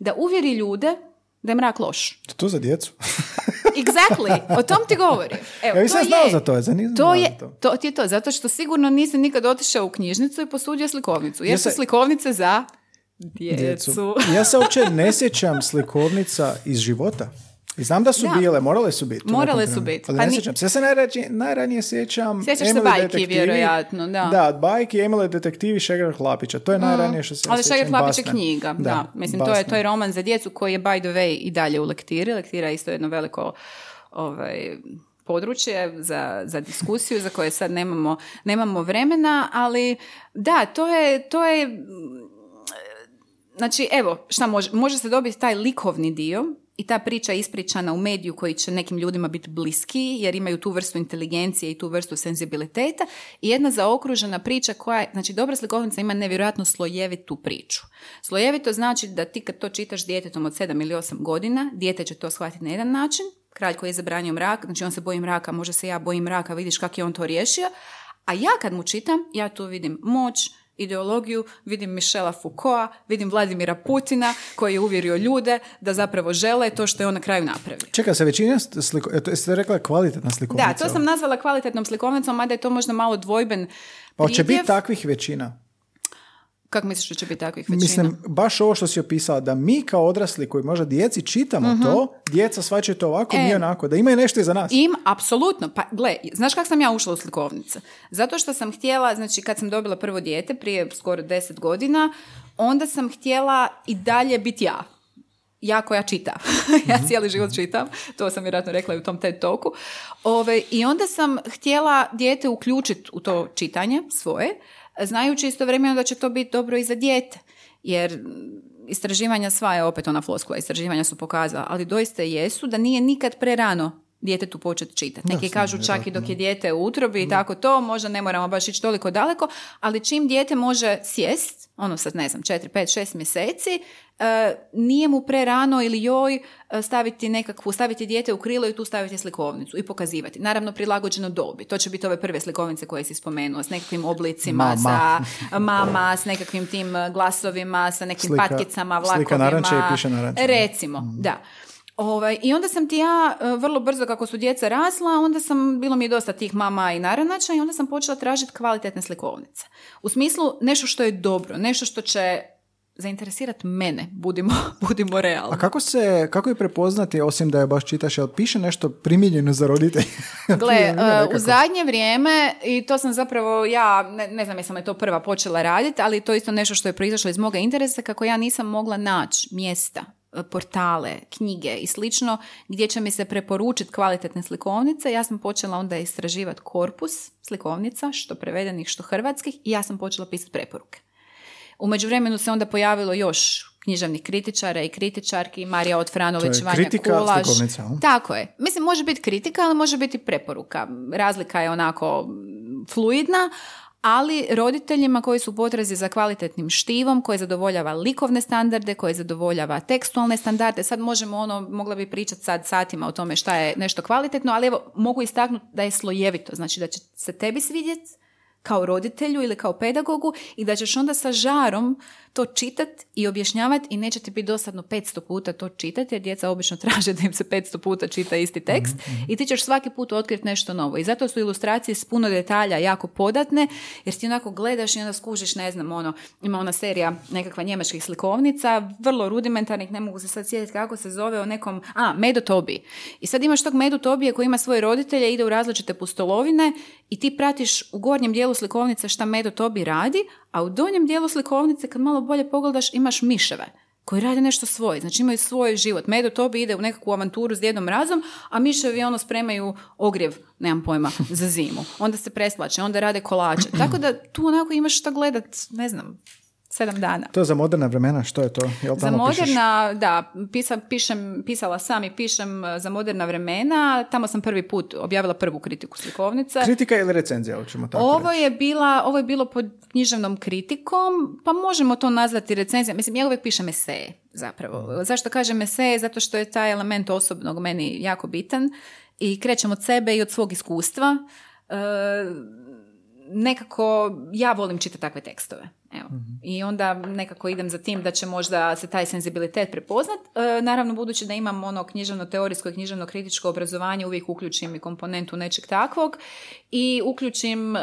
da uvjeri ljude da je mrak loš. To za djecu. [laughs] exactly, o tom ti govorim. Evo, ja nisam znao za to, ja to je, to. to ti je to, zato što sigurno nisi nikad otišao u knjižnicu i posudio slikovnicu. Jer su slikovnice za djecu. ja se uopće ne sjećam slikovnica iz života. I znam da su bile, morale su biti. Morale su biti. Ali pa ne sjećam se. Ja se najranije, najranije sjećam Sjećaš se bajki, vjerojatno, da. Da, bajki Emile detektivi Šegar Hlapića. To je mm. najranije što se Ali Šegar Hlapić je knjiga, da. Mislim, to je, to je roman za djecu koji je by the way i dalje u lektiri. Lektira je isto jedno veliko ovaj, područje za, za diskusiju za koje sad nemamo, nemamo vremena, ali da, to je, to je znači evo, šta može, može se dobiti taj likovni dio i ta priča je ispričana u mediju koji će nekim ljudima biti bliski jer imaju tu vrstu inteligencije i tu vrstu senzibiliteta. I jedna zaokružena priča koja je, znači dobra slikovnica ima nevjerojatno slojevitu priču. Slojevito znači da ti kad to čitaš djetetom od 7 ili 8 godina, dijete će to shvatiti na jedan način, kralj koji je zabranio mrak, znači on se boji mraka, može se ja bojim mraka, vidiš kako je on to riješio, a ja kad mu čitam, ja tu vidim moć, ideologiju, vidim Mišela Foucaulta, vidim Vladimira Putina koji je uvjerio ljude da zapravo žele to što je on na kraju napravio. Čeka se većina sliko... Jeste rekla kvalitetna slikovnica? Da, to sam nazvala kvalitetnom slikovnicom, mada je to možda malo dvojben Pa će biti takvih većina? Kako misliš da će biti takvih većina? Mislim, baš ovo što si opisala, da mi kao odrasli koji možda djeci čitamo mhm. to, djeca svačaju to ovako, e, mi onako, da imaju nešto iza nas. Im, apsolutno. Pa, gle, znaš kako sam ja ušla u slikovnice? Zato što sam htjela, znači kad sam dobila prvo dijete prije skoro deset godina, onda sam htjela i dalje biti ja ja koja čita. [laughs] ja mhm. cijeli život čitam, to sam vjerojatno rekla i u tom TED toku. Ove, I onda sam htjela dijete uključiti u to čitanje svoje, znajući istovremeno da će to biti dobro i za dijete. Jer istraživanja sva je opet ona floskula, istraživanja su pokazala, ali doista jesu da nije nikad prerano djetetu početi čitati. Neki kažu čak i dok je dijete u utrobi i tako to, možda ne moramo baš ići toliko daleko, ali čim dijete može sjest, ono sad ne znam, 4, 5, 6 mjeseci, e, nije mu prerano ili joj e, staviti nekakvu, staviti dijete u krilo i tu staviti slikovnicu i pokazivati. Naravno prilagođeno dobi. To će biti ove prve slikovnice koje si spomenuo s nekakvim oblicima, sa mama, s nekakvim tim glasovima, sa nekim slika, patkicama, vlakovima. Slika i piše Recimo, mm. da. Ovaj, I onda sam ti ja, e, vrlo brzo kako su djeca rasla, onda sam, bilo mi je dosta tih mama i naranača i onda sam počela tražiti kvalitetne slikovnice. U smislu nešto što je dobro, nešto što će zainteresirati mene, budimo, [laughs] budimo realni. A kako se, kako je prepoznati, osim da je baš čitaš, jel piše nešto primijenjeno za roditelje? [laughs] Gle, e, u zadnje vrijeme, i to sam zapravo, ja ne, ne znam jesam li to prva počela raditi, ali to je isto nešto što je proizašlo iz moga interesa, kako ja nisam mogla naći mjesta portale, knjige i slično gdje će mi se preporučiti kvalitetne slikovnice. Ja sam počela onda istraživati korpus slikovnica, što prevedenih, što hrvatskih i ja sam počela pisati preporuke. U međuvremenu se onda pojavilo još književnih kritičara i kritičarki, Marija Otfranović, Vanja Kulaš. Tako je. Mislim, može biti kritika, ali može biti preporuka. Razlika je onako fluidna, ali roditeljima koji su u potrazi za kvalitetnim štivom, koji zadovoljava likovne standarde, koji zadovoljava tekstualne standarde. Sad možemo ono, mogla bi pričati sad satima o tome šta je nešto kvalitetno, ali evo, mogu istaknuti da je slojevito, znači da će se tebi svidjeti, kao roditelju ili kao pedagogu i da ćeš onda sa žarom to čitat i objašnjavati i neće ti biti dosadno 500 puta to čitati jer djeca obično [laughs] traže da im se 500 puta čita isti tekst i ti ćeš svaki put otkriti nešto novo. I zato su ilustracije s puno detalja jako podatne jer ti onako gledaš i onda skužiš, ne znam, ono, ima ona serija nekakva njemačkih slikovnica, vrlo rudimentarnih, ne mogu se sad sjetiti kako se zove, o nekom, a, Medo Tobi. I sad imaš tog Medu Tobije koji ima svoje roditelje, ide u različite pustolovine i ti pratiš u gornjem dijelu slikovnice šta Medo Tobi radi, a u donjem dijelu slikovnice kad malo bolje pogledaš imaš miševe koji rade nešto svoje, znači imaju svoj život. Medo Tobi ide u nekakvu avanturu s djedom razom, a miševi ono spremaju ogrjev, nemam pojma, za zimu. Onda se preslače, onda rade kolače. Tako da tu onako imaš šta gledat, ne znam, sedam dana. To je za moderna vremena, što je to? Jel Za tamo pišeš? moderna, da, pisa, pišem, pisala sam i pišem e, za moderna vremena. Tamo sam prvi put objavila prvu kritiku slikovnica. Kritika ili recenzija, hoćemo tako Ovo reći. je, bila, ovo je bilo pod književnom kritikom, pa možemo to nazvati recenzijom. Mislim, ja uvijek pišem eseje, zapravo. Zašto kažem eseje? Zato što je taj element osobnog meni jako bitan i krećem od sebe i od svog iskustva. E, nekako ja volim čitati takve tekstove. Evo. I onda nekako idem za tim da će možda se taj senzibilitet prepoznat. E, naravno, budući da imam ono književno-teorijsko i književno-kritičko obrazovanje, uvijek uključim i komponentu nečeg takvog i uključim e,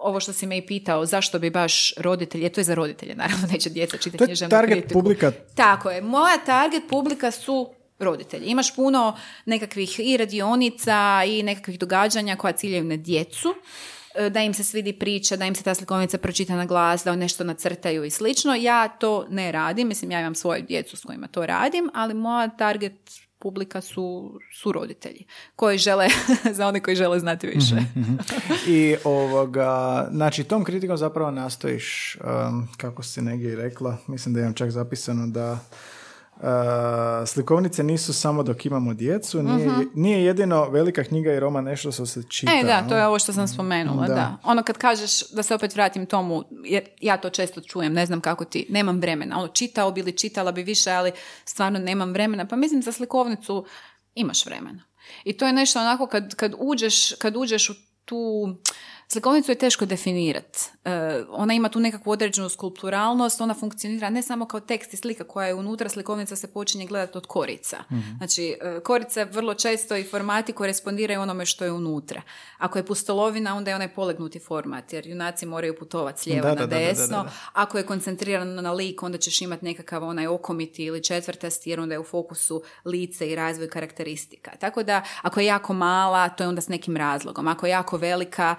ovo što si me i pitao, zašto bi baš roditelji, je to je za roditelje, naravno [laughs] neće djeca čitati To je književnu target kritiku. publika. Tako je. Moja target publika su roditelji. Imaš puno nekakvih i radionica i nekakvih događanja koja ciljaju na djecu, e, da im se svidi priča, da im se ta slikovnica pročita na glas, da nešto nacrtaju i slično. Ja to ne radim, mislim ja imam svoju djecu s kojima to radim, ali moja target publika su, su roditelji koji žele, [laughs] za one koji žele znati više. I ovoga, znači tom kritikom zapravo nastojiš, um, kako si negdje rekla, mislim da imam čak zapisano da uh, slikovnice nisu samo dok imamo djecu, nije, nije jedino velika knjiga i roman nešto što se čita. E, da, no? to je ovo što sam spomenula, Da. da. Ono kad kažeš, da se opet vratim tomu, jer ja to često čujem, ne znam kako ti, nemam vremena. Ono, čitao bi ili čitala bi više, ali stvarno nemam vremena. Pa mislim, za slikovnicu imaš vremena. I to je nešto onako kad, kad, uđeš, kad uđeš u tu... Slikovnicu je teško definirati. ona ima tu nekakvu određenu skulpturalnost, ona funkcionira ne samo kao tekst i slika koja je unutra, slikovnica se počinje gledati od korica. Znači, e, korice vrlo često i formati korespondiraju onome što je unutra. Ako je pustolovina, onda je onaj polegnuti format, jer junaci moraju putovati s lijeva Da, na da, da, da, da, desno. da. Ako je koncentrirano na lik, onda ćeš imati nekakav onaj okomiti ili četvrtasti, jer onda je u fokusu lice i razvoj karakteristika. Tako da, ako je jako mala, to je onda s nekim razlogom. Ako je jako velika,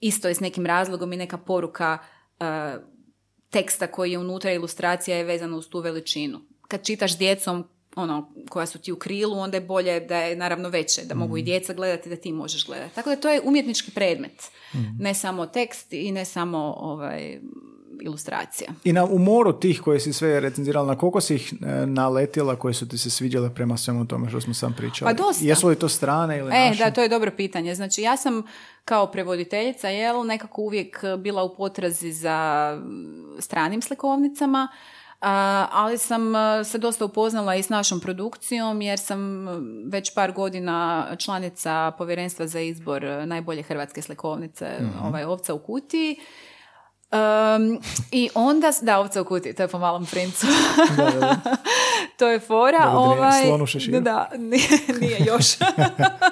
isto je s nekim razlogom i neka poruka uh, teksta koji je unutra, ilustracija je vezana uz tu veličinu. Kad čitaš djecom ono, koja su ti u krilu, onda je bolje da je naravno veće, da mogu i djeca gledati, da ti možeš gledati. Tako da to je umjetnički predmet. Ne samo tekst i ne samo ovaj, ilustracija. I na umoru tih koje si sve recenzirala, na koliko si ih e, naletila koje su ti se sviđale prema svemu tome što smo sam pričali? Pa dosta. Jesu li to strane ili E, naše? da, to je dobro pitanje. Znači, ja sam kao prevoditeljica, jel, nekako uvijek bila u potrazi za stranim slikovnicama, a, ali sam a, se dosta upoznala i s našom produkcijom, jer sam mm, već par godina članica povjerenstva za izbor e, najbolje hrvatske slikovnice, ovaj, Ovca u kutiji. Um, I onda, da, ovca u kutiji, to je po malom princu. [laughs] to je fora. Da ovaj. Da, nije, nije još.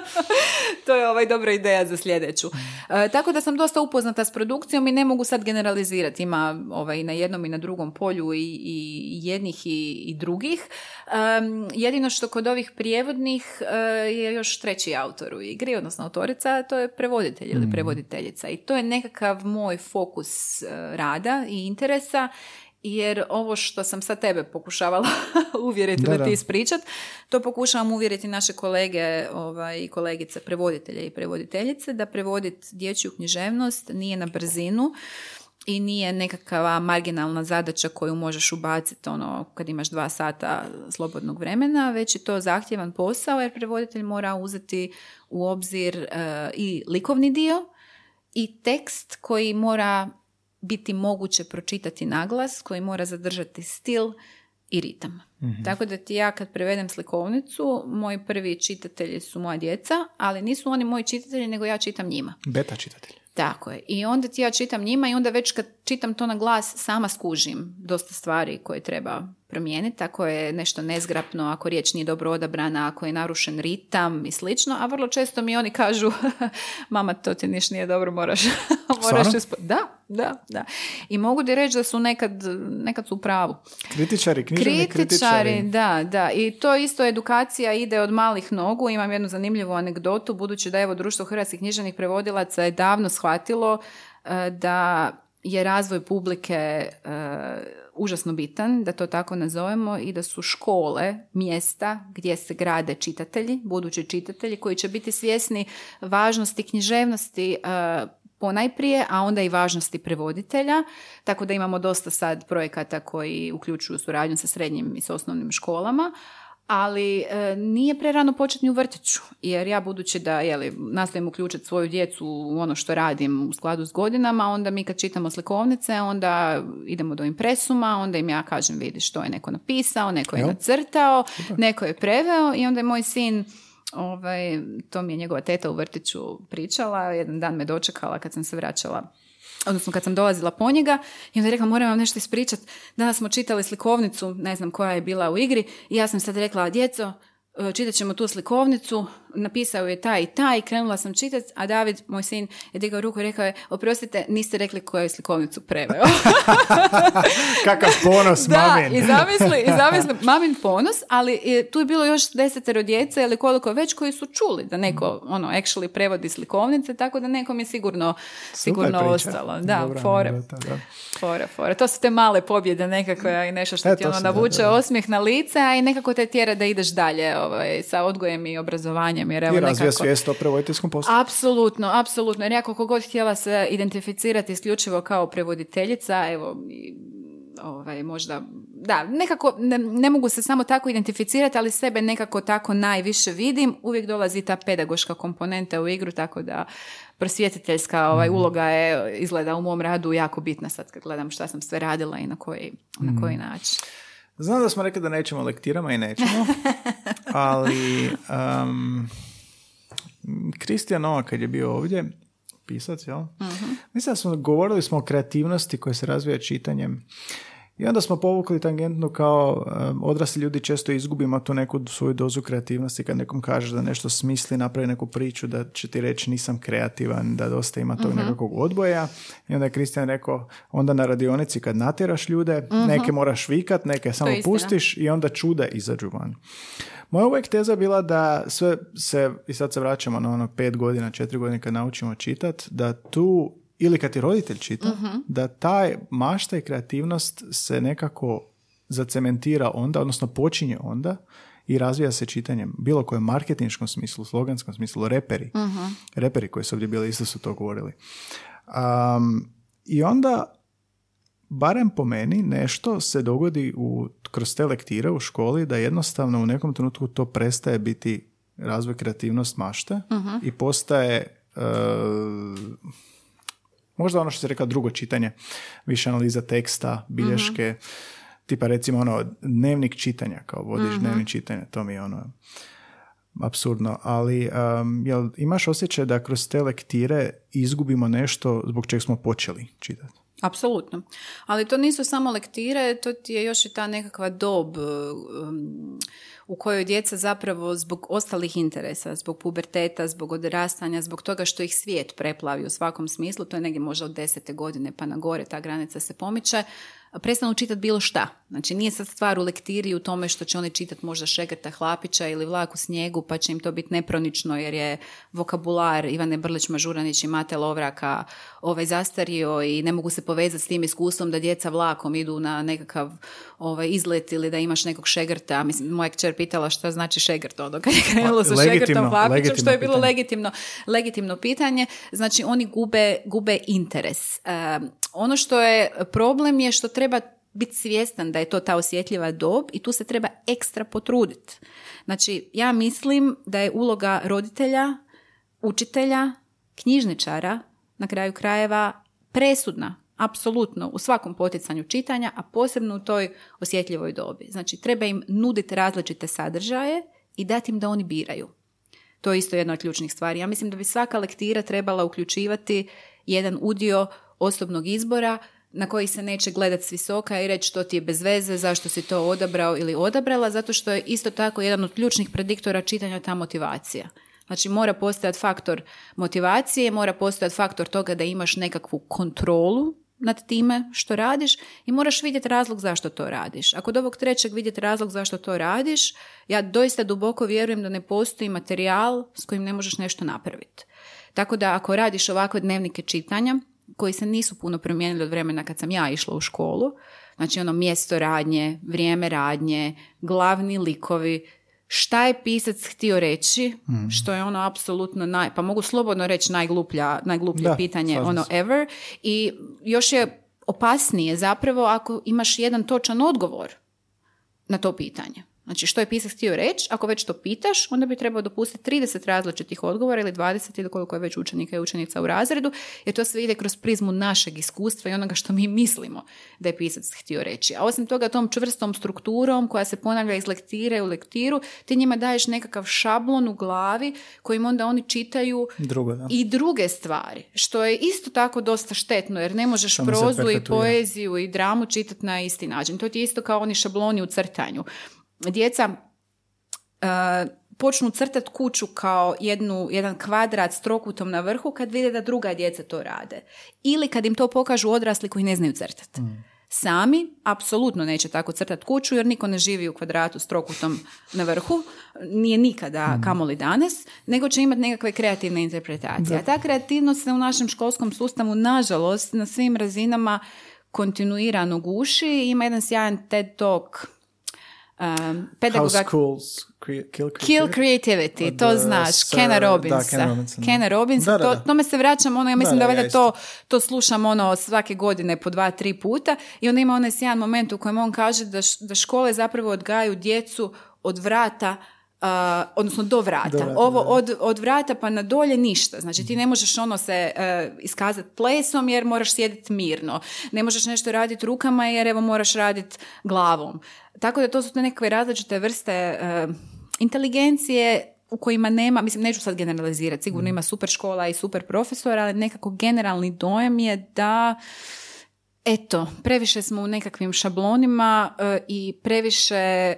[laughs] to je ovaj dobra ideja za sljedeću. E, tako da sam dosta upoznata s produkcijom i ne mogu sad generalizirati. Ima ovaj, na jednom i na drugom polju i, i jednih i, i drugih. Em, jedino što kod ovih prijevodnih e, je još treći autor u igri, odnosno autorica, to je prevoditelj ili prevoditeljica. I to je nekakav moj fokus rada i interesa jer ovo što sam sad tebe pokušavala [laughs] uvjeriti Da, da, da. ti ispričat, to pokušavam uvjeriti naše kolege ovaj, i kolegice prevoditelje i prevoditeljice da prevoditi dječju književnost nije na brzinu i nije nekakva marginalna zadaća koju možeš ubaciti ono kad imaš dva sata slobodnog vremena, već je to zahtjevan posao jer prevoditelj mora uzeti u obzir eh, i likovni dio i tekst koji mora biti moguće pročitati naglas, koji mora zadržati stil i ritam. Tako da ti ja kad prevedem slikovnicu, moji prvi čitatelji su moja djeca, ali nisu oni moji čitatelji, nego ja čitam njima. Beta čitatelj. Tako je. I onda ti ja čitam njima i onda već kad čitam to na glas sama skužim dosta stvari koje treba promijeniti, ako je nešto nezgrapno, ako riječ nije dobro odabrana, ako je narušen ritam i slično, a vrlo često mi oni kažu [laughs] mama to ti niš nije dobro, moraš, [laughs] moraš Da, da, da. I mogu ti reći da su nekad, nekad su u pravu. Kritičari, književni kritičari. kritičari. Da, da. I to isto edukacija ide od malih nogu. Imam jednu zanimljivu anegdotu, budući da evo Društvo hrvatskih književnih prevodilaca je davno shvatilo e, da je razvoj publike e, užasno bitan, da to tako nazovemo, i da su škole mjesta gdje se grade čitatelji, budući čitatelji koji će biti svjesni važnosti književnosti uh, ponajprije, a onda i važnosti prevoditelja, tako da imamo dosta sad projekata koji uključuju suradnju sa srednjim i s osnovnim školama, ali e, nije prerano početi ni u vrtiću, jer ja budući da jeli, nastojim uključiti svoju djecu u ono što radim u skladu s godinama, onda mi kad čitamo slikovnice, onda idemo do impresuma, onda im ja kažem vidi što je neko napisao, neko je nacrtao, neko je preveo. I onda je moj sin ovaj, to mi je njegova teta u vrtiću pričala, jedan dan me dočekala kad sam se vraćala odnosno kad sam dolazila po njega i onda je rekla moram vam nešto ispričati. Danas smo čitali slikovnicu, ne znam koja je bila u igri i ja sam sad rekla djeco, E, čitat ćemo tu slikovnicu, napisao je taj i taj, krenula sam čitati, a David, moj sin, je digao ruku i rekao je, oprostite, niste rekli koju je slikovnicu preveo. [laughs] Kakav ponos, da, mamin. i zamisli, i zamisli, mamin ponos, ali tu je bilo još desetero djece ili koliko već koji su čuli da neko, ono, actually prevodi slikovnice, tako da nekom je sigurno, sigurno ostalo. Da, Dobra, fore. Da. Fore, fore. To su te male pobjede nekakve i nešto što e, ti ono navuče osmijeh na lice, a i nekako te tjera da ideš dalje ovaj, sa odgojem i obrazovanjem. Jer, evo, I razvija nekako... svijest o prevoditeljskom poslu. Apsolutno, apsolutno. Jer ja koliko god htjela se identificirati isključivo kao prevoditeljica, evo, ovaj, možda, da, nekako ne, ne, mogu se samo tako identificirati, ali sebe nekako tako najviše vidim. Uvijek dolazi ta pedagoška komponenta u igru, tako da prosvjetiteljska ovaj, mhm. uloga je izgleda u mom radu jako bitna sad kad gledam šta sam sve radila i na koji, na koji mhm. način. Znam da smo rekli da nećemo lektirama i nećemo, [laughs] ali Kristijan um, Nova kad je bio ovdje, pisac, jel? Uh-huh. Mislim da smo govorili smo o kreativnosti koja se razvija čitanjem i onda smo povukli tangentno kao odrasli ljudi često izgubimo tu neku svoju dozu kreativnosti kad nekom kažeš da nešto smisli, napravi neku priču da će ti reći nisam kreativan, da dosta ima tog uh nekakvog odboja. I onda je Kristijan rekao, onda na radionici kad natjeraš ljude, uh neke moraš vikat, neke samo pustiš i onda čuda izađu van. Moja uvijek teza bila da sve se, i sad se vraćamo na ono pet godina, četiri godine kad naučimo čitat, da tu ili kad ti roditelj čita, mhm. da taj mašta i kreativnost se nekako zacementira onda, odnosno počinje onda i razvija se čitanjem bilo kojem marketinškom smislu, sloganskom smislu, reperi. uh Reperi koji su ovdje bili isto su to govorili. Um, I onda, barem po meni, nešto se dogodi u, kroz te lektire u školi da jednostavno u nekom trenutku to prestaje biti razvoj kreativnost mašte uh i postaje uh, Možda ono što se rekao drugo čitanje, više analiza teksta, bilješke, uh tipa recimo ono dnevnik čitanja, kao vodiš uh dnevnik čitanja, to mi je ono absurdno, ali um, jel imaš osjećaj da kroz te lektire izgubimo nešto zbog čeg smo počeli čitati? Apsolutno. Ali to nisu samo lektire, to ti je još i ta nekakva dob um, u kojoj djeca zapravo zbog ostalih interesa, zbog puberteta, zbog odrastanja, zbog toga što ih svijet preplavi u svakom smislu, to je negdje možda od desete godine pa na gore, ta granica se pomiče, prestanu čitati bilo šta. Znači nije sad stvar u lektiri u tome što će oni čitati možda Šegrta Hlapića ili Vlak u snijegu pa će im to biti nepronično jer je vokabular Ivane Brlić Mažuranić i Mate Lovraka ovaj, zastario i ne mogu se povezati s tim iskustvom da djeca vlakom idu na nekakav ovaj, izlet ili da imaš nekog Šegrta. Mislim, moja kćer pitala šta znači Šegrt ono kad je krenulo sa Šegrtom Hlapićem što je bilo legitimno, legitimno pitanje. Znači oni gube, gube interes. ono što je problem je što treba biti svjestan da je to ta osjetljiva dob i tu se treba ekstra potruditi. Znači, ja mislim da je uloga roditelja, učitelja, knjižničara, na kraju krajeva, presudna, apsolutno, u svakom poticanju čitanja, a posebno u toj osjetljivoj dobi. Znači, treba im nuditi različite sadržaje i dati im da oni biraju. To je isto jedna od ključnih stvari. Ja mislim da bi svaka lektira trebala uključivati jedan udio osobnog izbora na koji se neće gledati s visoka i reći to ti je bez veze, zašto si to odabrao ili odabrala, zato što je isto tako jedan od ključnih prediktora čitanja ta motivacija. Znači mora postojati faktor motivacije, mora postojati faktor toga da imaš nekakvu kontrolu nad time što radiš i moraš vidjeti razlog zašto to radiš. Ako od ovog trećeg vidjeti razlog zašto to radiš, ja doista duboko vjerujem da ne postoji materijal s kojim ne možeš nešto napraviti. Tako da ako radiš ovakve dnevnike čitanja, koji se nisu puno promijenili od vremena kad sam ja išla u školu, znači ono mjesto radnje, vrijeme radnje, glavni likovi, šta je pisac htio reći, mm. što je ono apsolutno naj, pa mogu slobodno reći najgluplja, najgluplje pitanje ono ever. I još je opasnije zapravo ako imaš jedan točan odgovor na to pitanje. Znači što je pisac htio reći, ako već to pitaš, onda bi trebao dopustiti 30 različitih odgovora ili 20 ili koliko je već učenika i učenica u razredu, jer to sve ide kroz prizmu našeg iskustva i onoga što mi mislimo da je pisac htio reći. A osim toga tom čvrstom strukturom koja se ponavlja iz lektire u lektiru, ti njima daješ nekakav šablon u glavi kojim onda oni čitaju Drugo, i druge stvari, što je isto tako dosta štetno jer ne možeš prozu i poeziju i dramu čitati na isti način. To ti je isto kao oni šabloni u crtanju djeca uh, počnu crtati kuću kao jednu, jedan kvadrat s trokutom na vrhu kad vide da druga djeca to rade. Ili kad im to pokažu odrasli koji ne znaju crtati. Mm. Sami apsolutno neće tako crtati kuću jer niko ne živi u kvadratu s trokutom na vrhu, nije nikada mm. kamoli danas, nego će imati nekakve kreativne interpretacije. A ta kreativnost se u našem školskom sustavu, nažalost, na svim razinama kontinuirano guši. Ima jedan sjajan TED Talk um, pedagoga... schools kill creativity. Kill creativity, to znaš, Kena Robinsa. Kena Robinsa, to, tome se vraćam, ono, ja mislim da, da, to, to slušam ono svake godine po dva, tri puta i onda ima onaj sjajan moment u kojem on kaže da, da škole zapravo odgajaju djecu od vrata Uh, odnosno do vrata. Ovo od, od vrata pa na dolje ništa. Znači ti ne možeš ono se uh, iskazati plesom jer moraš sjediti mirno. Ne možeš nešto raditi rukama jer evo moraš raditi glavom. Tako da to su te nekakve različite vrste uh, inteligencije u kojima nema, mislim neću sad generalizirati, sigurno mm. ima super škola i super profesora, ali nekako generalni dojam je da eto, previše smo u nekakvim šablonima i previše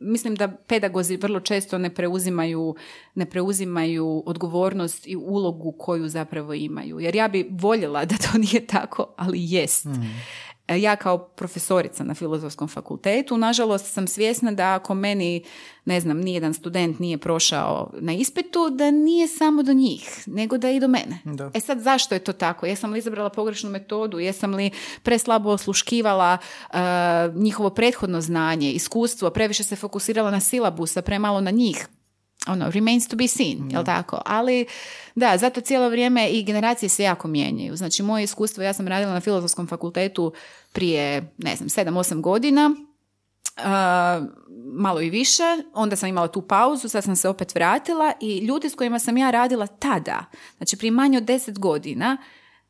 mislim da pedagozi vrlo često ne preuzimaju, ne preuzimaju odgovornost i ulogu koju zapravo imaju. Jer ja bi voljela [laughs] da to nije tako, ali jest. Mm. E, ja kao profesorica na filozofskom fakultetu, nažalost sam svjesna da ako meni, ne znam, nijedan student nije prošao na ispitu, da nije samo do njih, nego da i do mene. Da. E sad, zašto je to tako? Jesam li izabrala pogrešnu metodu? Jesam li preslabo osluškivala uh, njihovo prethodno znanje, iskustvo? Previše se fokusirala na silabusa, premalo na njih? Ono, remains to be seen, jel tako? Ali, da, zato cijelo vrijeme i generacije se jako mijenjaju. Znači, moje iskustvo, ja sam radila na filozofskom fakultetu prije, ne znam, 7-8 godina, uh, malo i više, onda sam imala tu pauzu, sad sam se opet vratila i ljudi s kojima sam ja radila tada, znači prije manje od 10 godina,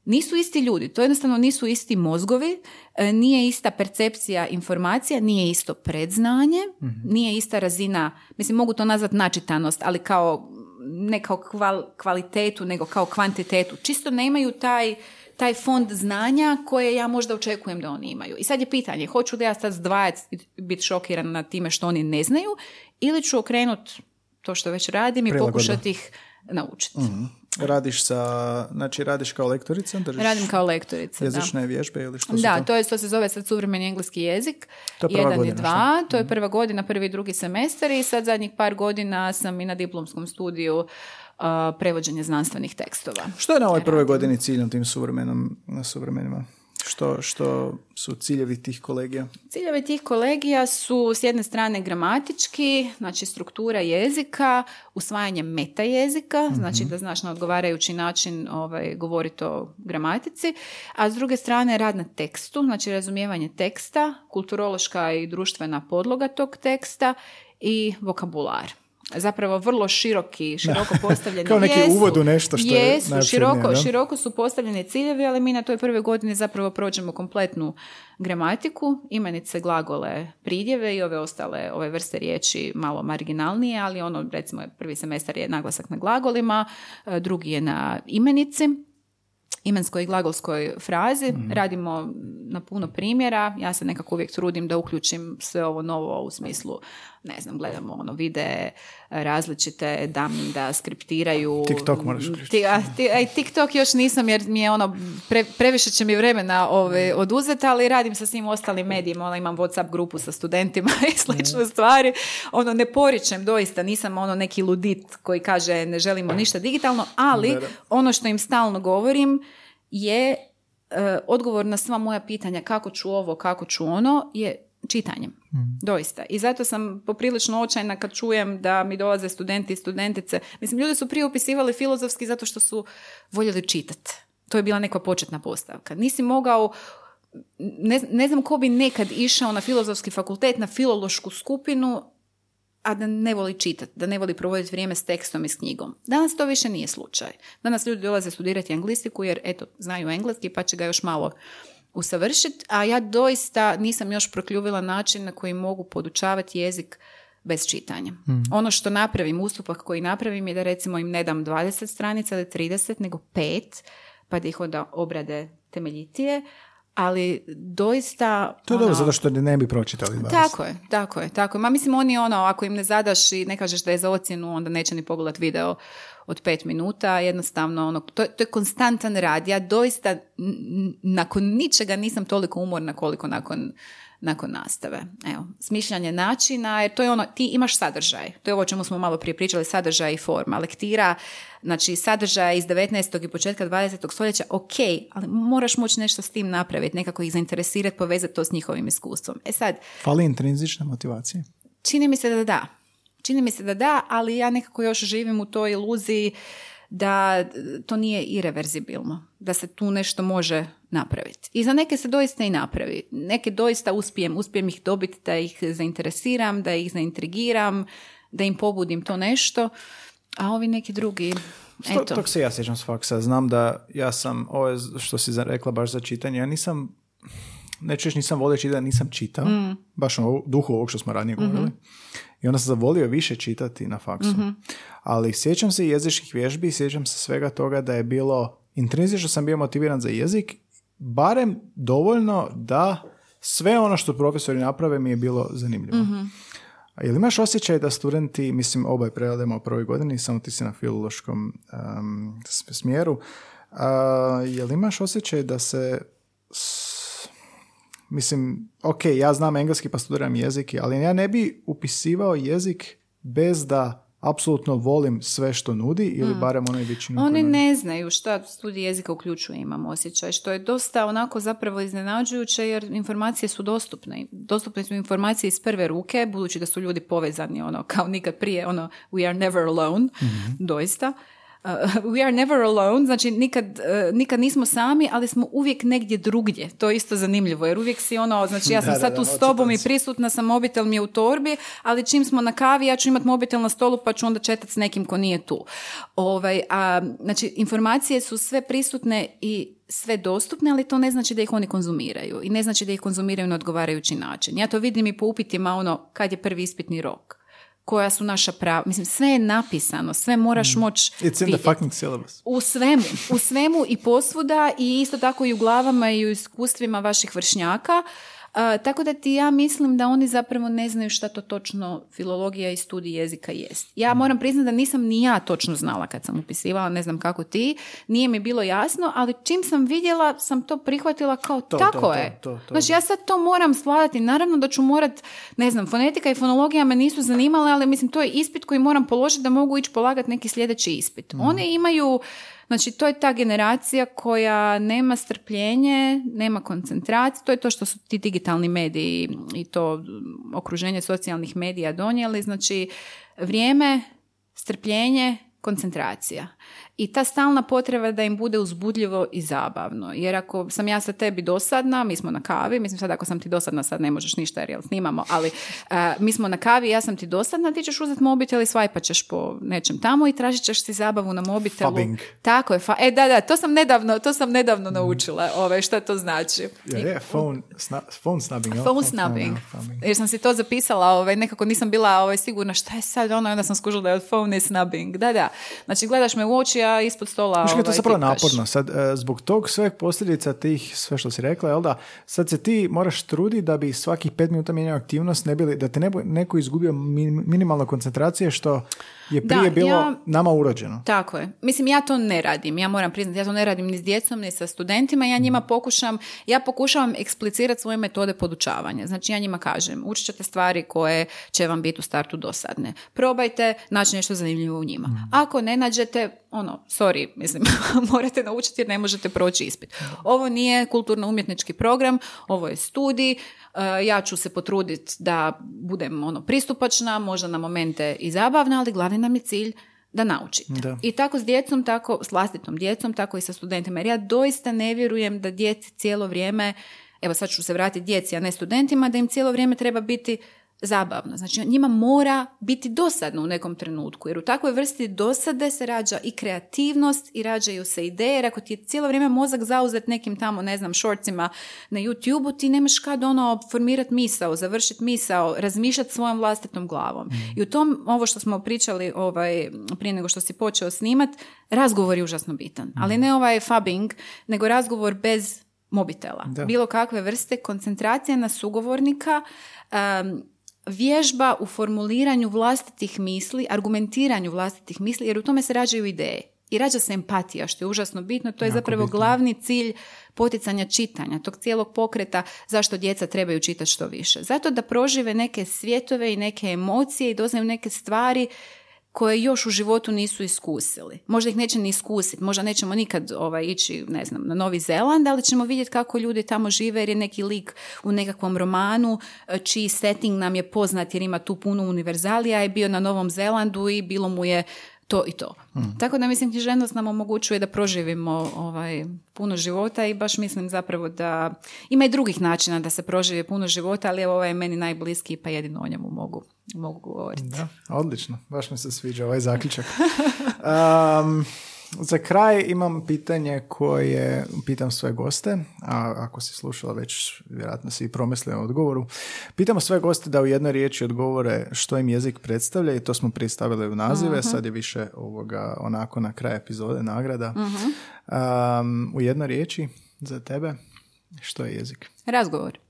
nisu isti ljudi, to jednostavno nisu isti mozgovi, e, nije ista percepcija informacija, nije isto predznanje, mm nije ista razina, mislim mogu to nazvati načitanost, ali kao ne kao kvalitetu, nego kao kvantitetu. Čisto nemaju taj, taj fond znanja koje ja možda očekujem da oni imaju. I sad je pitanje, hoću da ja sad zdvajati biti šokiran na time što oni ne znaju ili ću okrenuti to što već radim i pokušati ih naučiti. mm Radiš sa, znači radiš kao lektorica? Radim kao lektorica, Jezične da. vježbe ili što Da, to? to je, to se zove sad suvremeni engleski jezik. To je Jedan godina, i dva, to je mhm. prva godina, prvi i drugi semestar i sad zadnjih par godina sam i na diplomskom studiju uh, prevođenje znanstvenih tekstova. Što je na ovoj prvoj godini cilj tim suvremenom, suvremenima? Što, što su ciljevi tih kolegija? Ciljevi tih kolegija su s jedne strane gramatički, znači struktura jezika, usvajanje meta jezika, mm znači da znaš na odgovarajući način ovaj, govoriti o gramatici, a s druge strane rad na tekstu, znači razumijevanje teksta, kulturološka i društvena podloga tog teksta i vokabular zapravo vrlo široki, široko [laughs] postavljeni. Kao neki jesu, uvod u nešto što jesu, je široko, široko su postavljeni ciljevi, ali mi na toj prvoj godini zapravo prođemo kompletnu gramatiku, imenice, glagole, pridjeve i ove ostale ove vrste riječi malo marginalnije, ali ono recimo prvi semestar je naglasak na glagolima, e, drugi je na imenici imenskoj i glagolskoj frazi. Radimo na puno primjera. Ja se nekako uvijek trudim da uključim sve ovo novo u smislu, ne znam, gledamo ono videe različite, dam da skriptiraju. TikTok moraš Ti, a, ti- TikTok još nisam jer mi je ono, pre- previše će mi vremena ove, oduzeti, ali radim sa svim ostalim medijima. Ono, imam Whatsapp grupu sa studentima [laughs] i slične stvari. Ono, ne poričem doista, nisam ono neki ludit koji kaže ne želimo ništa digitalno, ali ono što im stalno govorim je e, odgovor na sva moja pitanja kako ću ovo, kako ću ono, je čitanjem. Doista. I zato sam poprilično očajna kad čujem da mi dolaze studenti i studentice. Mislim, ljudi su prije upisivali filozofski zato što su voljeli čitati. To je bila neka početna postavka. Nisi mogao ne, ne znam ko bi nekad išao na filozofski fakultet, na filološku skupinu, a da ne voli čitati, da ne voli provoditi vrijeme s tekstom i s knjigom. Danas to više nije slučaj. Danas ljudi dolaze studirati anglistiku jer, eto, znaju engleski pa će ga još malo usavršiti, a ja doista nisam još prokljuvila način na koji mogu podučavati jezik bez čitanja. Ono što napravim, ustupak koji napravim je da recimo im ne dam 20 stranica ili 30, nego 5, pa da ih onda obrade temeljitije, ali doista... To je dobro, ono- zato što ne bi pročitali 20. tako je, tako je, tako je. Ma mislim oni ono, ako im ne zadaš i ne kažeš da je za ocjenu, onda neće ni pogledat video od pet minuta, jednostavno ono, to, to je konstantan rad. Ja doista n- nakon ničega nisam toliko umorna koliko nakon nakon nastave. Evo, smišljanje načina, jer to je ono, ti imaš sadržaj. To je ovo o čemu smo malo prije pričali, sadržaj i forma. Lektira, znači sadržaj iz 19. i početka 20. stoljeća, ok, ali moraš moći nešto s tim napraviti, nekako ih zainteresirati, povezati to s njihovim iskustvom. E sad, Fali intrinzična motivacija. Čini mi se da da. Čini mi se da da, ali ja nekako još živim u toj iluziji da to nije ireverzibilno, da se tu nešto može napraviti. I za neke se doista i napravi. Neke doista uspijem, uspijem ih dobiti da ih zainteresiram, da ih zaintrigiram, da im pobudim to nešto, a ovi neki drugi, To, eto. tog se ja sjećam s faksa. Znam da ja sam, ovo je što si rekla baš za čitanje, ja nisam, neću reći nisam volio čitati, nisam čitao, Mm. baš u duhu ovog što smo ranije govorili. I onda sam zavolio više čitati na faksu. Mhm. Ali sjećam se jezičkih vježbi, sjećam se svega toga da je bilo, intrinzično sam bio motiviran za jezik, barem dovoljno da sve ono što profesori naprave mi je bilo zanimljivo. Mhm. A jel imaš osjećaj da studenti, mislim obaj prevedemo u prvoj godini, samo ti si na filološkom um, smjeru, a, jel imaš osjećaj da se, s- mislim, ok, ja znam engleski pa studiram jezik, ali ja ne bi upisivao jezik bez da apsolutno volim sve što nudi ili barem onaj većinu Mm. Oni ne znaju šta studij jezika uključuje, imam osjećaj, što je dosta onako zapravo iznenađujuće jer informacije su dostupne. Dostupne su informacije iz prve ruke, budući da su ljudi povezani ono kao nikad prije, ono we are never alone, doista. Uh, we are never alone, znači nikad, uh, nikad nismo sami, ali smo uvijek negdje drugdje. To je isto zanimljivo, jer uvijek si ono, znači ja [laughs] sam Da, da, sad da, tu s tobom i prisutna sam, mobitel mi je u torbi, ali čim smo na kavi, ja ću imati mobitel na stolu pa ću onda četati s nekim ko nije tu. Ovaj, a, znači, informacije su sve prisutne i sve dostupne, ali to ne znači da ih oni konzumiraju i ne znači da ih konzumiraju na odgovarajući način. Ja to vidim i po upitima ono kad je prvi ispitni rok koja su naša prava. Mislim, sve je napisano, sve moraš moći It's in the fucking syllabus. U svemu, u svemu i posvuda i isto tako i u glavama i u iskustvima vaših vršnjaka. A, tako da ti ja mislim da oni zapravo ne znaju šta to točno filologija i studij jezika jest. Ja moram priznati da nisam ni ja točno znala kad sam upisivala, ne znam kako ti, nije mi bilo jasno, ali čim sam vidjela sam to prihvatila kao To, tako to, to, je. to, to. Znači ja sad to moram svladati, naravno da ću morat, ne znam, fonetika i fonologija me nisu zanimale, ali mislim to je ispit koji moram položiti da mogu ići polagati neki sljedeći ispit. Oni imaju, znači to je ta generacija koja nema strpljenje, nema koncentraciju, to je to što su ti digitalni mediji i to okruženje socijalnih medija donijeli, znači vrijeme, strpljenje, koncentracija. I ta stalna potreba da im bude uzbudljivo i zabavno. Jer ako sam ja sa tebi dosadna, mi smo na kavi, mislim sad ako sam ti dosadna sad ne možeš ništa jer jel snimamo, ali a, mi smo na kavi, ja sam ti dosadna, ti ćeš uzeti mobitel i svajpat ćeš po nečem tamo i tražit ćeš si zabavu na mobitelu. Fubbing. Tako je, fa- e da, da, to sam nedavno, to sam nedavno naučila, ovaj, šta to znači. Ja, je, phone, sna, phone snubbing. jel? Phone snubbing. snubbing. Jer sam si to zapisala, ovaj, nekako nisam bila ovaj, sigurna šta je sad ono, onda sam skužila da je phone snubbing. Da, da. Znači, gledaš me u oči, a ispod stola Znaš ovaj, to je zapravo naporno. Sad, e, zbog tog sveg posljedica tih, sve što si rekla, jel da, sad se ti moraš truditi da bi svakih pet minuta mijenjao aktivnost, ne bili, da te ne neko izgubio min- minimalno koncentracije, što je Da, prije bilo ja- nama urođeno. Tako je. Mislim, ja to ne radim. Ja moram priznati, ja to ne radim ni s djecom, ni sa studentima. Ja njima pokušam, ja pokušavam eksplicirati svoje metode podučavanja. Znači, ja njima kažem, učit ćete stvari koje će vam biti u startu dosadne. Probajte naći nešto zanimljivo u njima. Ako ne nađete, ono, sorry, mislim, [laughs] morate naučiti jer ne možete proći ispit. Ovo nije kulturno-umjetnički program, ovo je studij, ja ću se potruditi da budem ono pristupačna, možda na momente i zabavna, ali glavni nam je cilj da naučite. Da. I tako s djecom, tako s vlastitom djecom, tako i sa studentima. Jer ja doista ne vjerujem da djeci cijelo vrijeme, evo sad ću se vratiti djeci, a ne studentima, da im cijelo vrijeme treba biti zabavno. Znači njima mora biti dosadno u nekom trenutku, jer u takvoj vrsti dosade se rađa i kreativnost i rađaju se ideje, jer ako ti je cijelo vrijeme mozak zauzet nekim tamo, ne znam, shortsima na YouTube-u, ti nemaš kad ono formirati misao, završiti misao, razmišljati svojom vlastitom glavom. I u tom, ovo što smo pričali ovaj, prije nego što si počeo snimat, razgovor je užasno bitan. Ali ne ovaj fubbing, nego razgovor bez mobitela. Da. Bilo kakve vrste, koncentracija na sugovornika, um, vježba u formuliranju vlastitih misli, argumentiranju vlastitih misli, jer u tome se rađaju ideje. I rađa se empatija, što je užasno bitno. To je Jako zapravo bitno. glavni cilj poticanja čitanja, tog cijelog pokreta zašto djeca trebaju čitati što više. Zato da prožive neke svjetove i neke emocije i doznaju neke stvari koje još u životu nisu iskusili. Možda ih neće ni iskusiti, možda nećemo nikad ovaj, ići, ne znam, na Novi Zeland, ali ćemo vidjeti kako ljudi tamo žive jer je neki lik u nekakvom romanu e, čiji setting nam je poznat jer ima tu puno univerzalija, je bio na Novom Zelandu i bilo mu je to i to. Tako da mislim književnost nam omogućuje da proživimo ovaj, puno života i baš mislim zapravo da ima i drugih načina da se proživi puno života, ali evo ovaj je meni najbliskiji pa jedino o njemu mogu, mogu govoriti. Da, odlično. Baš mi se sviđa ovaj zaključak. [laughs] Um, za kraj imam pitanje koje pitam sve goste, a ako si slušala već, vjerojatno si i promislila o odgovoru. Pitamo sve goste da u jednoj riječi odgovore što im jezik predstavlja i to smo prije stavili u nazive, sad je više ovoga onako na kraj epizode nagrada. Um, u jednoj riječi za tebe, što je jezik? Razgovor.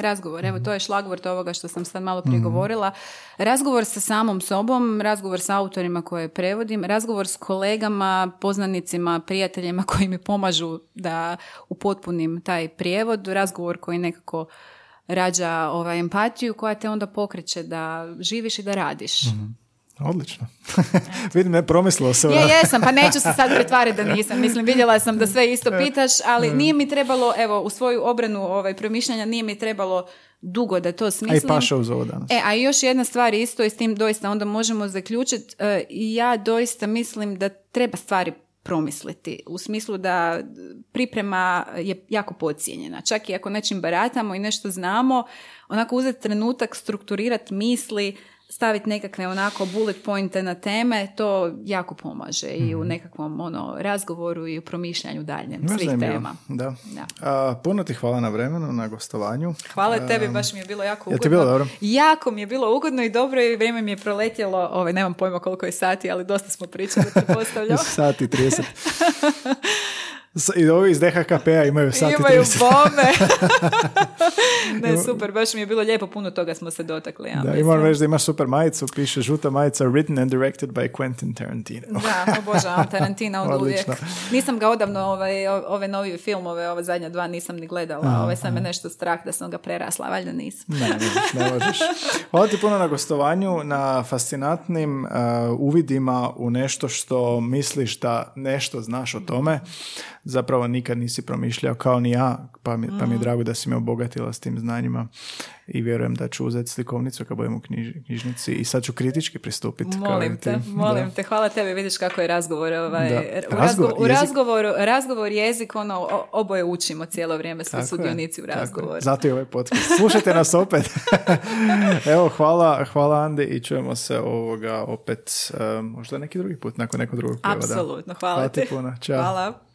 Razgovor, evo to je šlagvort ovoga što sam sad malo prije govorila. Razgovor sa samom sobom, razgovor sa autorima koje prevodim, razgovor s kolegama, poznanicima, prijateljima koji mi pomažu da upotpunim taj prijevod, razgovor koji nekako rađa ovaj, empatiju koja te onda pokreće da živiš i da radiš. Odlično. [laughs] Vidim, ne promislilo se. Je, jesam, pa neću se sad pretvariti da nisam. Mislim, vidjela sam da sve isto pitaš, ali nije mi trebalo, evo, u svoju obranu ovaj, promišljanja nije mi trebalo dugo da to A i smislim. paša uz ovo danas. E, a i još jedna stvar isto i s tim doista onda možemo zaključiti. E, ja doista mislim da treba stvari promisliti. U smislu da priprema je jako podcijenjena. Čak i ako nečim baratamo i nešto znamo, onako uzeti trenutak, strukturirati misli, staviti nekakve onako bullet pointe na teme, to jako pomaže i u nekakvom ono, razgovoru i u promišljanju daljem Baš svih zanimljivo, tema. Da. Da. A, puno ti hvala na vremenu, na gostovanju. Hvala tebi, baš mi je bilo jako ugodno. ti bilo dobro? Jako mi je bilo ugodno i dobro i vrijeme mi je proletjelo, ovaj, nemam pojma koliko je sati, ali dosta smo pričali, pretpostavljam. [laughs] Sati 30. [laughs] I ovi iz DHKP-a imaju sati Imaju 30. bome. [laughs] ne, super, baš mi je bilo lijepo, puno toga smo se dotakli. Ja, Da, i moram reći da imaš super majicu, piše žuta majica written and directed by Quentin Tarantino. Da, obožavam Tarantina [laughs] od uvijek. Nisam ga odavno, ovaj, ove novi filmove, ove zadnja dva nisam ni gledala. Ove sam me nešto strah da sam ga prerasla, valjda nisam. Ne, ne, ne možeš. Hvala ti puno na gostovanju, na fascinantnim uh, uvidima u nešto što misliš da nešto znaš o tome. Zapravo nikad nisi promišljao kao ni ja, pa mi, pa mi je Mm. drago da si me obogatila s tim znanjima i vjerujem da ću uzeti slikovnicu kad budem u knjiž- knjižnici i sad ću kritički pristupiti. Molim ti. te, molim Da. te, hvala tebi, vidiš kako je razgovor, ovaj, u, Razgovor, razgo- u jezik. razgovoru, razgovor, jezik, ono, oboje učimo cijelo vrijeme, je, sudionici u razgovoru. Zato je ovaj podcast. Slušajte nas opet. [laughs] Evo, hvala, hvala Andi i čujemo se ovoga opet um, možda neki drugi put, nakon nekog drugog prevoda. Apsolutno, hvala, Hvala ti. puno. Ćao. Hvala.